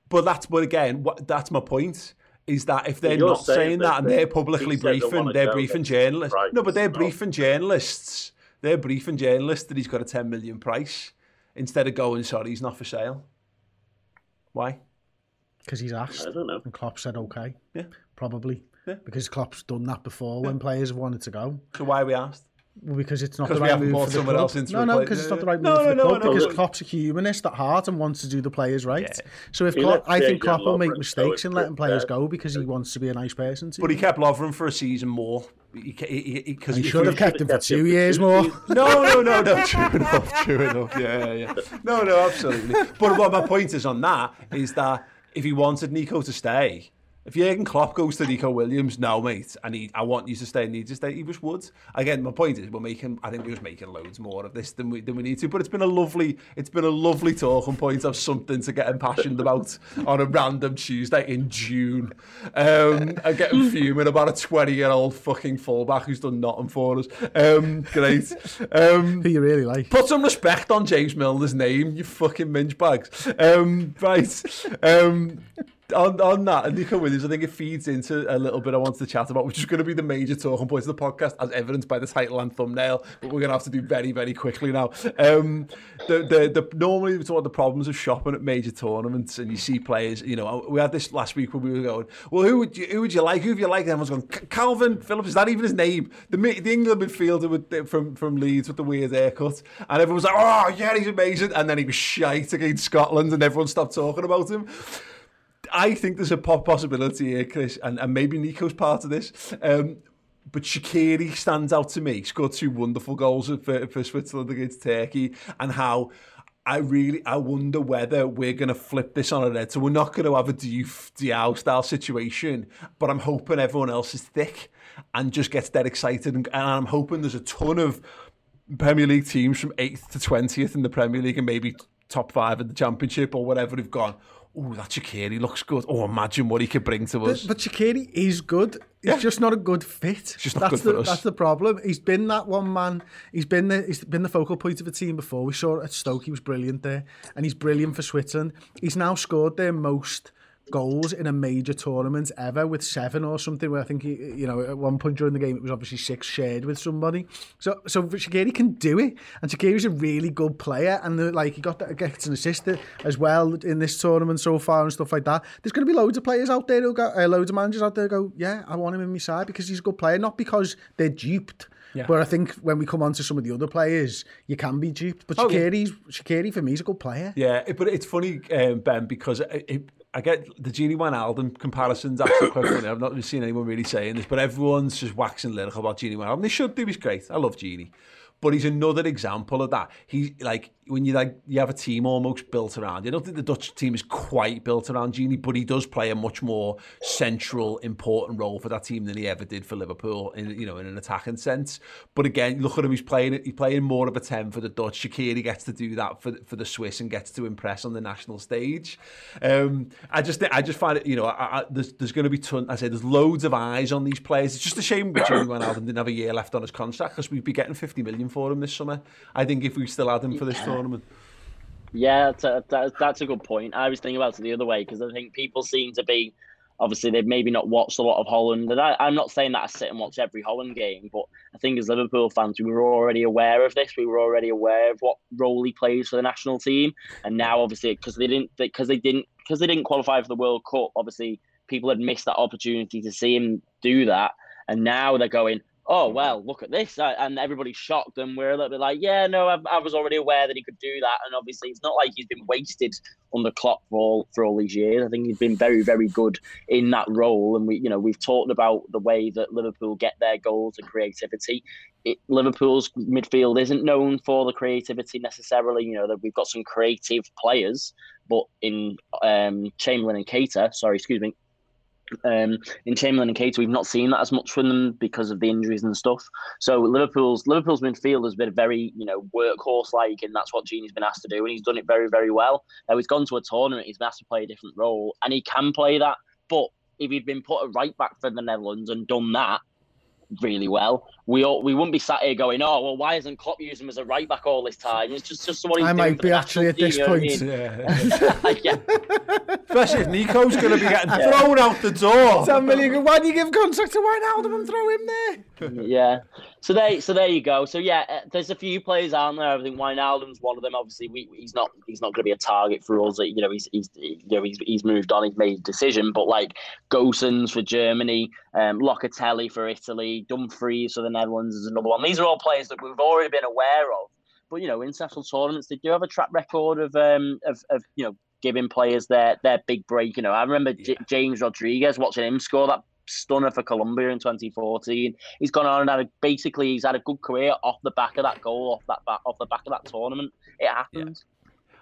but that's but again, what that's my point. Is that if they're You're not saying, saying that, that and they- they're publicly he said they briefing, they're briefing journalists. No, but they're it's not. briefing journalists. They're briefing journalists that he's got a ten million price instead of going, sorry, he's not for sale. Why? Because he's asked. I don't know. And Klopp said okay. Yeah. Probably. Yeah. Because Klopp's done that before when players have wanted to go. So why are we asked? Well, because it's not the right haven't move for the someone club. else into no, a no, play- because it's not the yeah. right No, move for no, the no, club. I know. Because Look- Klopp's a humanist at heart and wants to do the players right. Yeah. So if He Klopp, I think Dejan Klopp will make mistakes go in letting players that. go because he wants to be a nice person. To But he kept Lovren for a season more. He, he, he, because He should have kept him for two for years more. No, no, no, no. True enough. True enough. Yeah, yeah, yeah. No, no, absolutely. But what my point is on that is that if he wanted Neco to stay, if Jurgen Klopp goes to Neco Williams, no, mate, I need, I want you to stay, need to stay, he just would. Again, my point is, we're making, I think we're just making loads more of this than we than we need to. But it's been a lovely, it's been a lovely talking point of something to get impassioned about on a random Tuesday in June. Um, and getting fuming about a twenty-year-old fucking fullback who's done nothing for us. Um, great. Um, Who you really like. Put some respect on James Milner's name, you fucking minge bags. Um, right. Um, on, on that, and Neco Williams, I think it feeds into a little bit I wanted to chat about, which is going to be the major talking points of the podcast, as evidenced by the title and thumbnail. But we're going to have to do very, very quickly now. Um, the, the, the normally we talk about the problems of shopping at major tournaments, and you see players. You know, we had this last week when we were going, well, who would you, who would you like? Who have you like? Everyone's going, Kalvin Phillips. Is that even his name? The the England midfielder with from from Leeds with the weird haircut, and everyone was like, oh yeah, he's amazing. And then he was shite against Scotland, and everyone stopped talking about him. I think there's a possibility here, Chris, and, and maybe Neco's part of this. Um, but Shaqiri stands out to me. He scored two wonderful goals for, for Switzerland against Turkey, and how I really, I wonder whether we're going to flip this on a head. So we're not going to have a Diouf Diao style situation, but I'm hoping everyone else is thick and just gets dead excited. And, and I'm hoping there's a ton of Premier League teams from 8th to 20th in the Premier League and maybe top five in the Championship or whatever have gone, oh, that Shaqiri looks good. Oh, imagine what he could bring to us. But, but Shaqiri is good. He's Yeah. just not a good fit. Just not that's good the, for us. That's the problem. He's been that one man. He's been the he's been the focal point of a team before. We saw it at Stoke. He was brilliant there, and he's brilliant for Switzerland. He's now scored their most goals in a major tournament ever with seven or something. Where I think he, you know, at one point during the game it was obviously six shared with somebody. So so Shaqiri can do it, and Shaqiri's a really good player, and the, like he got that gets an assist as well in this tournament so far and stuff like that. There's going to be loads of players out there who go, uh, loads of managers out there who go, yeah, I want him in my side because he's a good player, not because they're duped. Yeah. But I think when we come on to some of the other players, you can be duped. But Oh, yeah. Shaqiri for me is a good player. Yeah, but it's funny, um, Ben, because it, it, I get the Genie Wijnaldum comparisons actually quite funny. I've not seen anyone really saying this, but everyone's just waxing lyrical about Genie Wijnaldum. They should do. He's great. I love Genie. But he's another example of that. He like when you like you have a team almost built around. you. I don't think the Dutch team is quite built around Genie, but he does play a much more central, important role for that team than he ever did for Liverpool in you know in an attacking sense. But again, look at him. He's playing he's playing more of a ten for the Dutch. Shaqiri gets to do that for for the Swiss and gets to impress on the national stage. Um, I just I just find it. You know, I, I, there's there's going to be ton. I say there's loads of eyes on these players. It's just a shame that Wijnaldum didn't have a year left on his contract because we'd be getting 50 million for him this summer. I think if we still had him for this tournament. Yeah, that's a, that, that's a good point. I was thinking about it the other way because I think people seem to be, obviously, they've maybe not watched a lot of Holland. And I, I'm not saying that I sit and watch every Holland game, but I think as Liverpool fans, we were already aware of this. We were already aware of what role he plays for the national team. And now, obviously, because they didn't, because they didn't, because they didn't qualify for the World Cup, obviously, people had missed that opportunity to see him do that. And now they're going, oh well, look at this, and everybody's shocked, and we're a little bit like, yeah, no, I, I was already aware that he could do that, and obviously it's not like he's been wasted under Klopp for all for all these years. I think he's been very, very good in that role, and we, you know, we've talked about the way that Liverpool get their goals and creativity. It, Liverpool's midfield isn't known for the creativity necessarily. You know that we've got some creative players, but in um, Chamberlain and Keita, sorry, excuse me, um, in Chamberlain and Keita, we've not seen that as much from them because of the injuries and stuff. So Liverpool's Liverpool's midfield has been very, you know, workhorse like, and that's what Genie's been asked to do, and he's done it very, very well. Now he's gone to a tournament, he's been asked to play a different role, and he can play that. But if he'd been put a right back for the Netherlands and done that really well, we all, we wouldn't be sat here going, oh well, why isn't Klopp using him as a right back all this time? It's just just what he's I doing might be actually at this team, you know what I point. mean? yeah. Especially if Neco's going to be getting thrown out the door. Ten million. Why do you give contract to Wijnaldum and throw him there? yeah. So there, so there you go. So yeah, uh, there's a few players out there. I think Wijnaldum's one of them. Obviously, we, he's not he's not going to be a target for us. You know, he's he's you know he's, he's moved on. He's made a decision. But like Gosens for Germany, um, Locatelli for Italy, Dumfries for the Netherlands is another one. These are all players that we've already been aware of. But you know, in international tournaments they do have a track record of um of, of you know giving players their their big break. You know, I remember J- James Rodriguez watching him score that stunner for Colombia in 2014. He's gone on and had a, basically he's had a good career off the back of that goal, off that back, off the back of that tournament. It happens.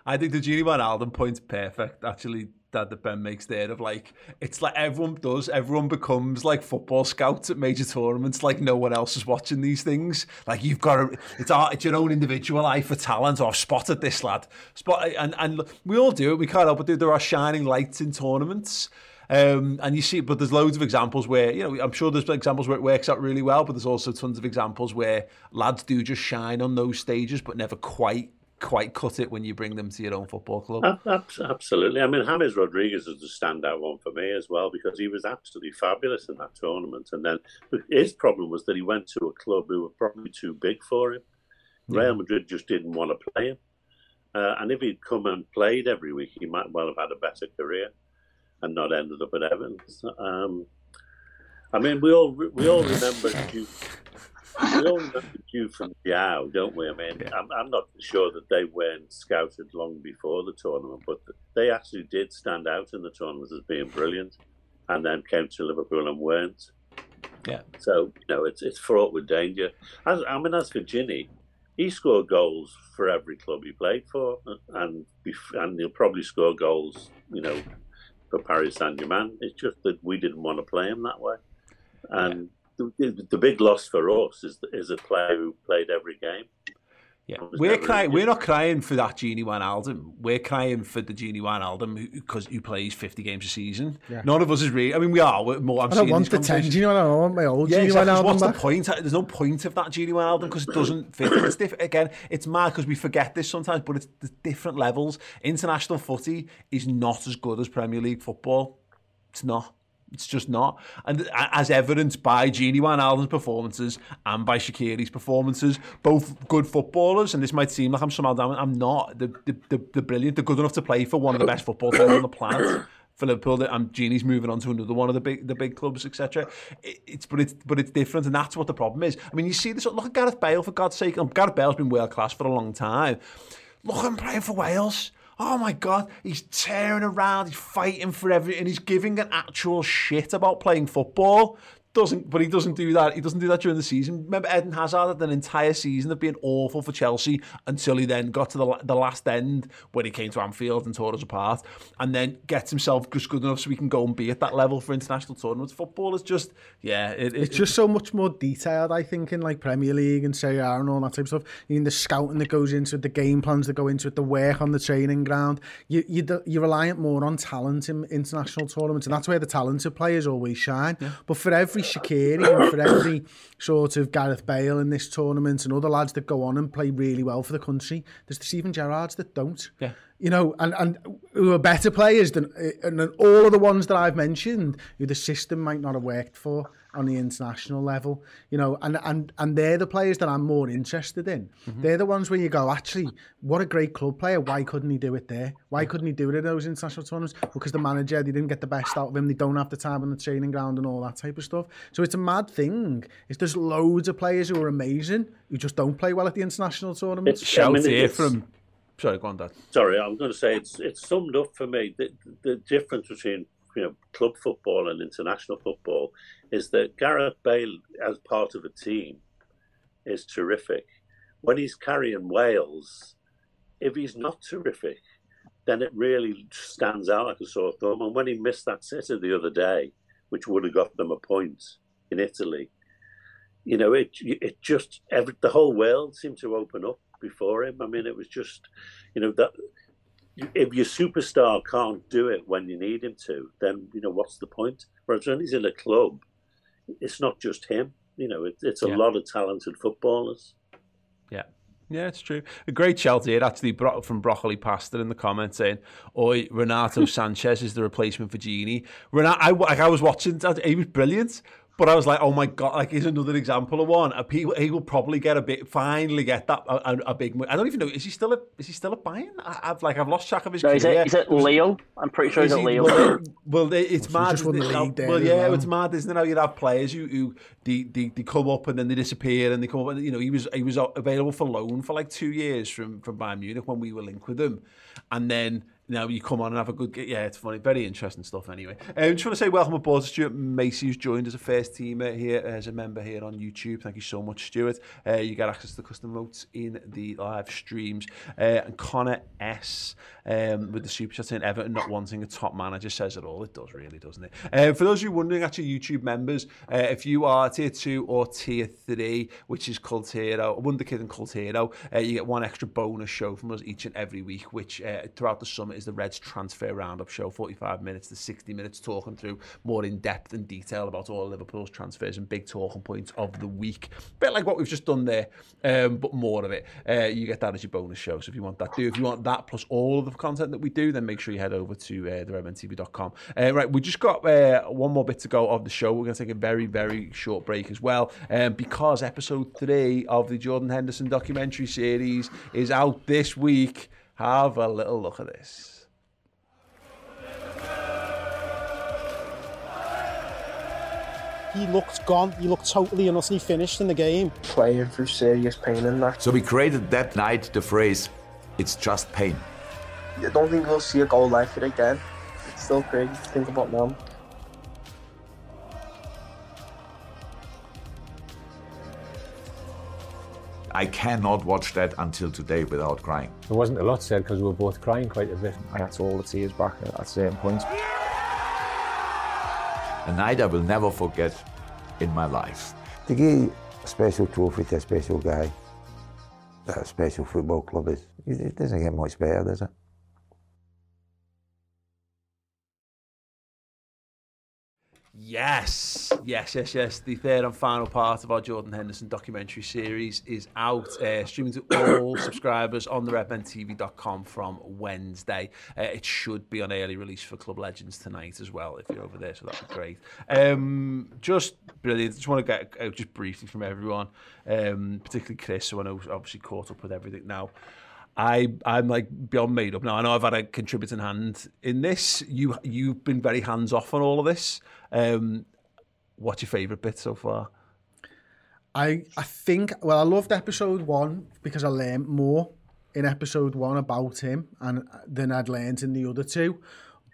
I think the Genie Wijnaldum point's perfect, actually, that the Ben makes there of like, it's like everyone does, everyone becomes like football scouts at major tournaments, like no one else is watching these things. Like you've got to, it's, our, it's your own individual eye for talent, or I've spotted this lad. Spot, and, and we all do it, we can't help but do, there are shining lights in tournaments. Um, and you see, but there's loads of examples where, you know, I'm sure there's examples where it works out really well, but there's also tons of examples where lads do just shine on those stages, but never quite quite cut it when you bring them to your own football club. Ab- ab- Absolutely. I mean, James Rodriguez is the standout one for me as well because he was absolutely fabulous in that tournament. And then his problem was that he went to a club who were probably too big for him. Real Madrid just didn't want to play him. Uh, and if he'd come and played every week, he might well have had a better career and not ended up at Evans. Um, I mean, we all we all remember you. We all remember you from Yao, don't we? I mean, I'm, I'm not sure that they weren't scouted long before the tournament, but they actually did stand out in the tournament as being brilliant, and then came to Liverpool and weren't. Yeah. So you know, it's it's fraught with danger. As, I mean, as for Ginny, he scored goals for every club he played for, and and he'll probably score goals, you know, for Paris Saint Germain. It's just that we didn't want to play him that way, and yeah. the, the, big loss for us is is a player who played every game. Yeah, we're crying. We're not crying for that Gini Wijnaldum. We're crying for the Gini Wijnaldum because who, who plays fifty games a season. Yeah. None of us is really. I mean, we are. We're more. I'm I don't want the ten Gini Wijnaldum. I want my old yeah, Gini exactly. Wijnaldum What's back. the point? There's no point of that Gini Wijnaldum because it doesn't fit. It's diff- again. It's mad because we forget this sometimes, but it's the different levels. International footy is not as good as Premier League football. It's not. It's just not. And as evidenced by Genie Van Wijnaldum's performances and by Shaqiri's performances, both good footballers, and this might seem like I'm somehow down, I'm not. They're, they're, they're brilliant. They're good enough to play for one of the best football teams on the planet. For Liverpool, and Gini's moving on to another one of the big the big clubs, etc. It, it's but it's but it's different, and that's what the problem is. I mean, you see this. Look at Gareth Bale for God's sake. Gareth Bale's been world class for a long time. Look I'm playing for Wales. Oh my God, he's tearing around, he's fighting for everything, he's giving an actual shit about playing football. Doesn't, but he doesn't do that. He doesn't do that during the season. Remember, Eden Hazard had an entire season of being awful for Chelsea until he then got to the the last end when he came to Anfield and tore us apart, and then gets himself just good enough so he can go and be at that level for international tournaments. Football is just, yeah, it, it's it, just so much more detailed. I think in like Premier League and Serie A and all that type of stuff. You mean the scouting that goes into it, the game plans that go into it, the work on the training ground. You you you're reliant more on talent in international tournaments, and that's where the talented players always shine. Yeah. But for every Shaqiri for every sort of Gareth Bale in this tournament and other lads that go on and play really well for the country. There's the Stephen Gerrards that don't. Yeah. You know, and, and who are better players than, eh, and all of the ones that I've mentioned, who the system might not have worked for. On the international level, you know, and and and they're the players that I'm more interested in. Mm-hmm. They're the ones where you go, actually, what a great club player. Why couldn't he do it there? Why couldn't he do it in those international tournaments? Because the manager, they didn't get the best out of him. They don't have the time on the training ground and all that type of stuff. So it's a mad thing. It's there's loads of players who are amazing who just don't play well at the international tournaments. It's, Shout I mean, here from. Sorry, go on, Dad. Sorry, I'm going to say it's it's summed up for me. The, the difference between you know club football and international football is that Gareth Bale, as part of a team, is terrific. When he's carrying Wales, if he's not terrific, then it really stands out like a sore thumb. And when he missed that sitter the other day, which would have got them a point in Italy, you know, it it just every, the whole world seemed to open up before him. I mean, it was just, you know, that if your superstar can't do it when you need him to, then you know what's the point? Whereas when he's in a club, it's not just him. You know, it, it's a yeah. lot of talented footballers. Yeah. Yeah, it's true. A great shout here, actually, brought from Broccoli Pasta in the comments saying, Oi, Renato Sanches is the replacement for Gini. Renato, I, I was watching, he was brilliant. But I was like, oh my god, like here's another example of one. A, he, he will probably get a bit, finally get that a, a, big. I don't even know. Is he still a? Is he still a Bayern? I, have like I've lost track of his no, career. Is it, is it Lille? I'm pretty sure he's at Lille. Well, well it's well, mad. It? Well, yeah, well. it's mad, isn't it? How you'd have players who, who they, they, they come up and then they disappear and they come up and you know he was he was available for loan for like two years from from Bayern Munich when we were linked with him, and then now you come on and have a good yeah it's funny very interesting stuff anyway. I um, just want to say welcome aboard Stuart Macy who's joined as a first teamer here as a member here on YouTube. Thank you so much Stuart. Uh, you get access to the custom votes in the live streams. Uh, and Connor S um, with the super chat saying Everton not wanting a top manager says it all. It does really doesn't it? Uh, for those of you wondering actually YouTube members uh, if you are tier 2 or tier 3 which is Cult Hero Wonder Kid and Cult Hero uh, you get one extra bonus show from us each and every week which uh, throughout the summer is the Reds Transfer Roundup show, 45 minutes to 60 minutes, talking through more in depth and detail about all Liverpool's transfers and big talking points of the week. A bit like what we've just done there, um, but more of it. Uh, you get that as your bonus show. So if you want that, do. If you want that plus all of the content that we do, then make sure you head over to uh, theredmentv.com. Uh, right, we just got uh, one more bit to go of the show. We're going to take a very, very short break as well, um, because episode three of the Jordan Henderson documentary series is out this week. Have a little look at this. he looked gone. He looked totally and utterly finished in the game. Playing through serious pain in that. So we created that night the phrase, it's just pain. I don't think we'll see a goal like it again. It's still crazy to think about now. I cannot watch that until today without crying. There wasn't a lot said because we were both crying quite a bit. I had to hold the tears back at, at certain points. A night I will never forget in my life. To give a special trophy to a special guy at a special football club is it doesn't get much better, does it? Yes, yes, yes, yes. The third and final part of our Jordan Henderson documentary series is out, uh, streaming to all subscribers on the redmentv.com from Wednesday. Uh, it should be on early release for Club Legends tonight as well, if you're over there, so that'd be great. Um, just brilliant. Just want to get out just briefly from everyone, um, particularly Chris, who I know obviously caught up with everything now. I I'm like beyond made up now. I know I've had a contributing hand in this. You you've been very hands off on all of this. Um, what's your favourite bit so far? I, I think, well, I loved episode one because I learned more in episode one about him and uh, than I'd learned in the other two.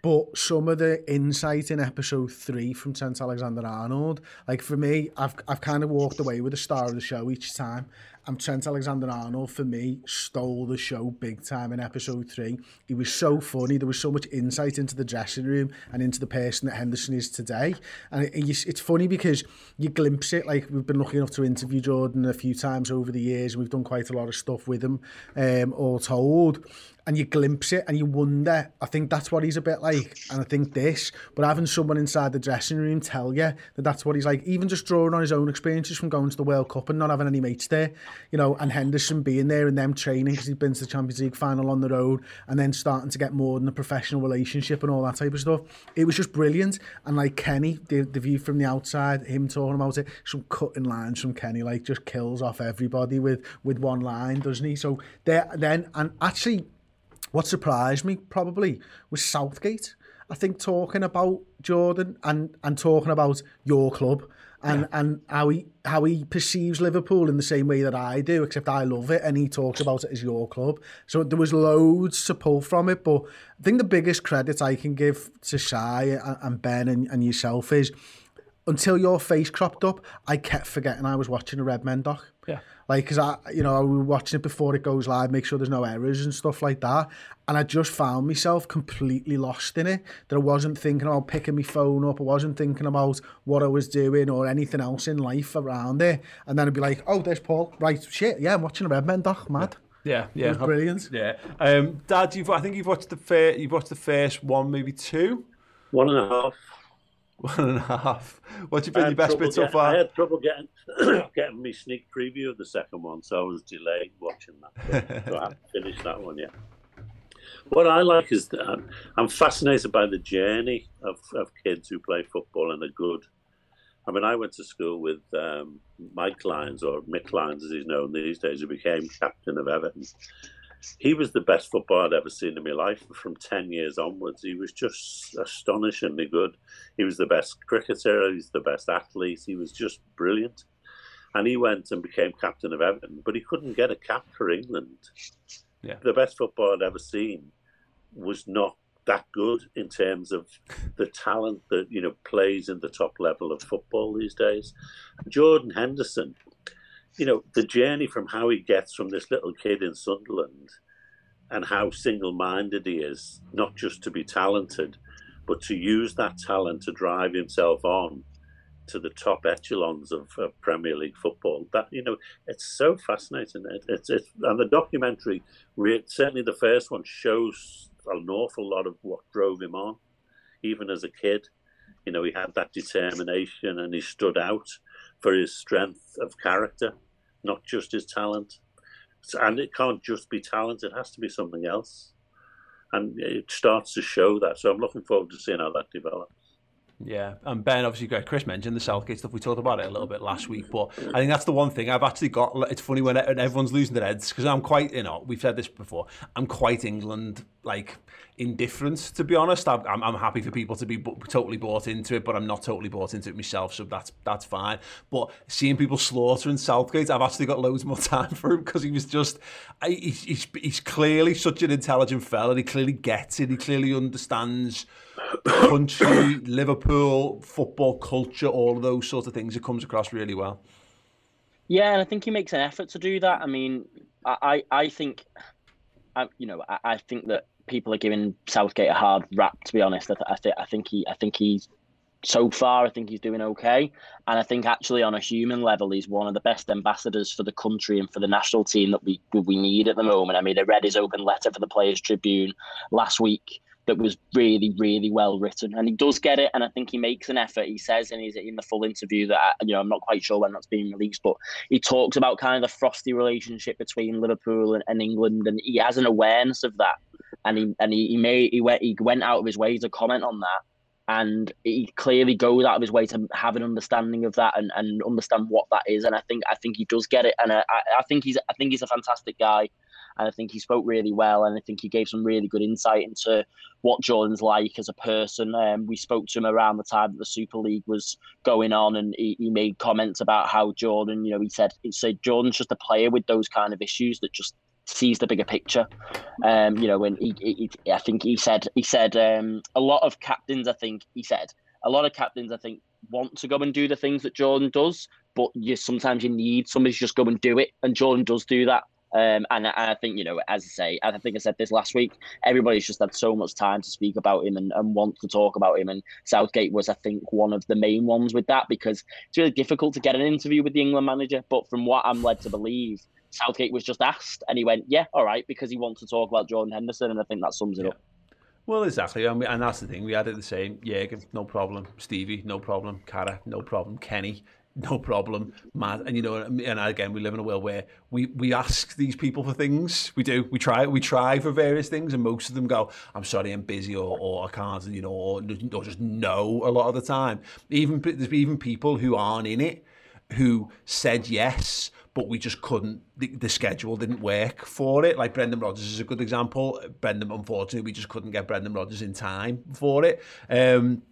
But some of the insight in episode three from Trent Alexander Arnold, like for me, I've, I've kind of walked away with the star of the show each time. And Trent Alexander Arnold, for me, stole the show big time in episode three. He was so funny. There was so much insight into the dressing room and into the person that Henderson is today. And it, it's funny because you glimpse it. Like we've been lucky enough to interview Jordan a few times over the years. And we've done quite a lot of stuff with him, um, all told and you glimpse it and you wonder. I think that's what he's a bit like, and I think this. But having someone inside the dressing room tell you that that's what he's like, even just drawing on his own experiences from going to the World Cup and not having any mates there, you know, and Henderson being there and them training because he'd been to the Champions League final on the road, and then starting to get more than a professional relationship and all that type of stuff. It was just brilliant. And like Kenny, the, the view from the outside, him talking about it, some cutting lines from Kenny, like just kills off everybody with with one line, doesn't he? So there, then, and actually what surprised me probably was Southgate. I think talking about Jordan and and talking about your club and yeah. and how he how he perceives Liverpool in the same way that I do, except I love it and he talks about it as your club. So there was loads to pull from it, but I think the biggest credit I can give to Shy and Ben and, and yourself is until your face cropped up, I kept forgetting I was watching a Redmen doc. Yeah. Like, because I, you know, I was watching it before it goes live, make sure there's no errors and stuff like that. And I just found myself completely lost in it. That I wasn't thinking about picking my phone up. I wasn't thinking about what I was doing or anything else in life around it. And then I'd be like, oh, there's Paul. Right, shit, yeah, I'm watching a Redmen doc, mad. Yeah, yeah, it was brilliant. Yeah, um, Dad, you've I think you've watched the fir- you've watched the first one, maybe two, one and a half. One and a half. What's been your best bit so far? I had trouble getting getting me sneak preview of the second one, so I was delayed watching that. so I haven't finished that one yet. What I like is that I'm fascinated by the journey of, of kids who play football and are good. I mean, I went to school with um, Mike Lyons, or Mick Lyons as he's known these days, who became captain of Everton he was the best footballer I'd ever seen in my life from 10 years onwards. He was just astonishingly good. He was the best cricketer, he's the best athlete, he was just brilliant. And he went and became captain of Everton, but he couldn't get a cap for England. Yeah. The best football I'd ever seen was not that good in terms of the talent that you know plays in the top level of football these days. Jordan Henderson you know, the journey from how he gets from this little kid in Sunderland and how single minded he is, not just to be talented, but to use that talent to drive himself on to the top echelons of, of Premier League football. That you know, it's so fascinating. It, it's it's and the documentary, certainly the first one, shows an awful lot of what drove him on, even as a kid. You know, he had that determination and he stood out for his strength of character not just his talent. And it can't just be talent, it has to be something else. And it starts to show that. So I'm looking forward to seeing how that develops. Yeah, and Ben, obviously, Chris mentioned the Southgate stuff. We talked about it a little bit last week, but I think that's the one thing I've actually got. It's funny when everyone's losing their heads because I'm quite, you know, we've said this before. I'm quite England like indifferent, to be honest. I'm, I'm, happy for people to be b- totally bought into it, but I'm not totally bought into it myself, so that's that's fine. But seeing people slaughtering Southgate, I've actually got loads more time for him because he was just, he's, he's, he's clearly such an intelligent fella. He clearly gets it. He clearly understands country, Liverpool, football culture, all of those sorts of things. It comes across really well. Yeah, and I think he makes an effort to do that. I mean, I I, think, I, you know, I, I think that people are giving Southgate a hard rap. To be honest, I, th- I think I think he I think he's so far, I think he's doing okay. And I think actually on a human level, he's one of the best ambassadors for the country and for the national team that we we need at the moment. I mean, I read his open letter for the Players Tribune last week that was really, really well written, and he does get it. And I think he makes an effort. He says in his in the full interview that I, you know I'm not quite sure when that's being released, but he talks about kind of the frosty relationship between Liverpool and, and England, and he has an awareness of that. And he and he, he made he went he went out of his way to comment on that and he clearly goes out of his way to have an understanding of that and, and understand what that is. And I think I think he does get it, and I, I think he's I think he's a fantastic guy, and I think he spoke really well, and I think he gave some really good insight into what Jordan's like as a person. Um, we spoke to him around the time that the Super League was going on, and he, he made comments about how Jordan, you know, he said he said Jordan's just a player with those kind of issues that just sees the bigger picture. Um, you know, when he, he, he, I think he said he said um, a lot of captains. I think he said a lot of captains. I think want to go and do the things that Jordan does, but you sometimes you need somebody to just go and do it, and Jordan does do that. Um, and, I think, you know, as I say, I think I said this last week, everybody's just had so much time to speak about him and, and want to talk about him. And Southgate was, I think, one of the main ones with that because it's really difficult to get an interview with the England manager. But from what I'm led to believe, Southgate was just asked, and he went, "Yeah, all right," because he wants to talk about Jordan Henderson, and I think that sums it yeah. up. Well, exactly, and, we, and that's the thing. We had it the same. Jürgen, no problem. Stevie, no problem. Carra, no problem. Kenny, no problem. Matt, and you know, and again, we live in a world where we we ask these people for things. We do. We try. We try for various things, and most of them go, "I'm sorry, I'm busy," or, or "I can't," you know, or, or just no. A lot of the time, even there's even people who aren't in it who said yes but we just couldn't. The, the, schedule didn't work for it. Like Brendan Rodgers is a good example. Brendan, unfortunately, we just couldn't get Brendan Rodgers in time for it. Um,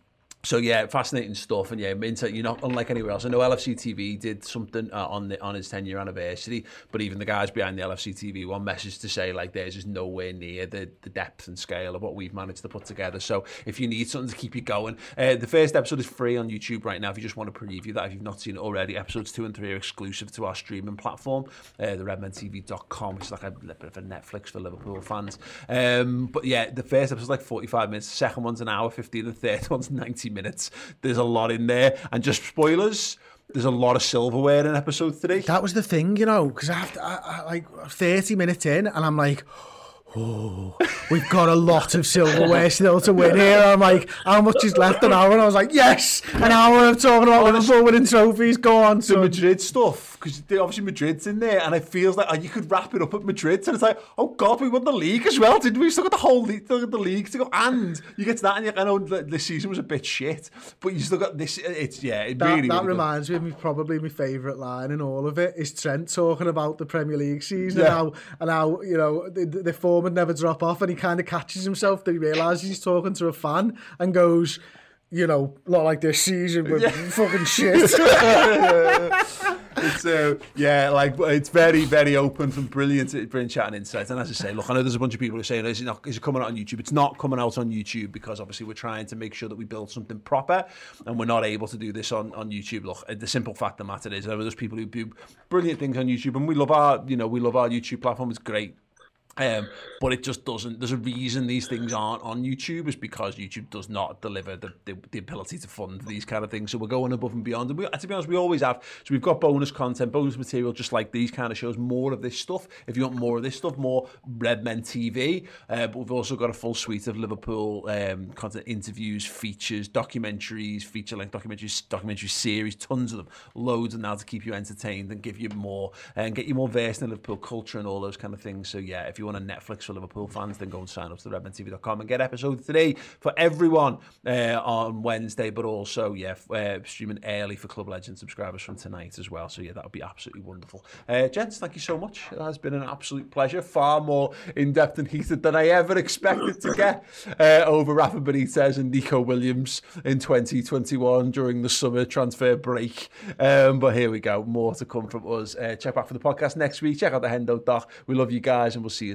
so yeah, fascinating stuff, and yeah, Minter, you're not unlike anywhere else. I know LFC TV did something uh, on the on his 10 year anniversary, but even the guys behind the LFC TV one message to say like there's just nowhere near the the depth and scale of what we've managed to put together. So if you need something to keep you going, uh, the first episode is free on YouTube right now. If you just want to preview that, if you've not seen it already, episodes two and three are exclusive to our streaming platform, uh, the redmentv.com, which is like a bit of a Netflix for Liverpool fans. Um, but yeah, the first episode's like 45 minutes, second one's an hour 15, the third one's 90 minutes. There's a lot in there. And just spoilers, there's a lot of silverware in episode three. That was the thing, you know, because after I, I, like 30 minutes in, and I'm like, oh, we've got a lot of silverware still to win here. I'm like, how much is left? An hour? And I was like, yes, an hour of talking about Liverpool winning trophies. Go on. The Madrid stuff, because obviously Madrid's in there, and it feels like oh, you could wrap it up at Madrid. And it's like, oh God, we won the league as well, didn't we? We still got the whole league, the league to go. And you get to that, and you're, I know this season was a bit shit, but you still got this. It's, yeah, it that, really, That really reminds good. me of me, probably my favourite line in all of it is Trent talking about the Premier League season Yeah. and, how, and how, you know, the, the form would never drop off, and he kind of catches himself that he realises he's talking to a fan and goes, you know, not like this season, but fucking shit. it's uh, yeah, like it's very, very open from brilliant, brilliant chat and insights. And as I say, look, I know there's a bunch of people who are saying, "Is it not? Is it coming out on YouTube?" It's not coming out on YouTube because obviously we're trying to make sure that we build something proper, and we're not able to do this on on YouTube. Look, the simple fact of the matter is, there are those people who do brilliant things on YouTube, and we love our, you know, we love our YouTube platform. It's great. Um, but it just doesn't. There's a reason these things aren't on YouTube is because YouTube does not deliver the, the, the ability to fund these kind of things. So we're going above and beyond. And we, to be honest, we always have. So we've got bonus content, bonus material, just like these kind of shows. More of this stuff. If you want more of this stuff, more Redmen TV. Uh, but we've also got a full suite of Liverpool um, content, interviews, features, documentaries, feature-length documentaries, documentary series, tons of them, loads of now to keep you entertained and give you more and get you more versed in Liverpool culture and all those kind of things. So yeah, if you a Netflix for Liverpool fans, then go and sign up to the redmentv.com and get episode three for everyone uh, on Wednesday, but also, yeah, uh, streaming early for Club Legend subscribers from tonight as well. So, yeah, that would be absolutely wonderful. Uh, gents, thank you so much. It has been an absolute pleasure. Far more in depth and heated than I ever expected to get uh, over Rafa Benitez and Neco Williams in 2021 during the summer transfer break. Um, but here we go. More to come from us. Uh, check back for the podcast next week. Check out the Hendo Doc. We love you guys and we'll see you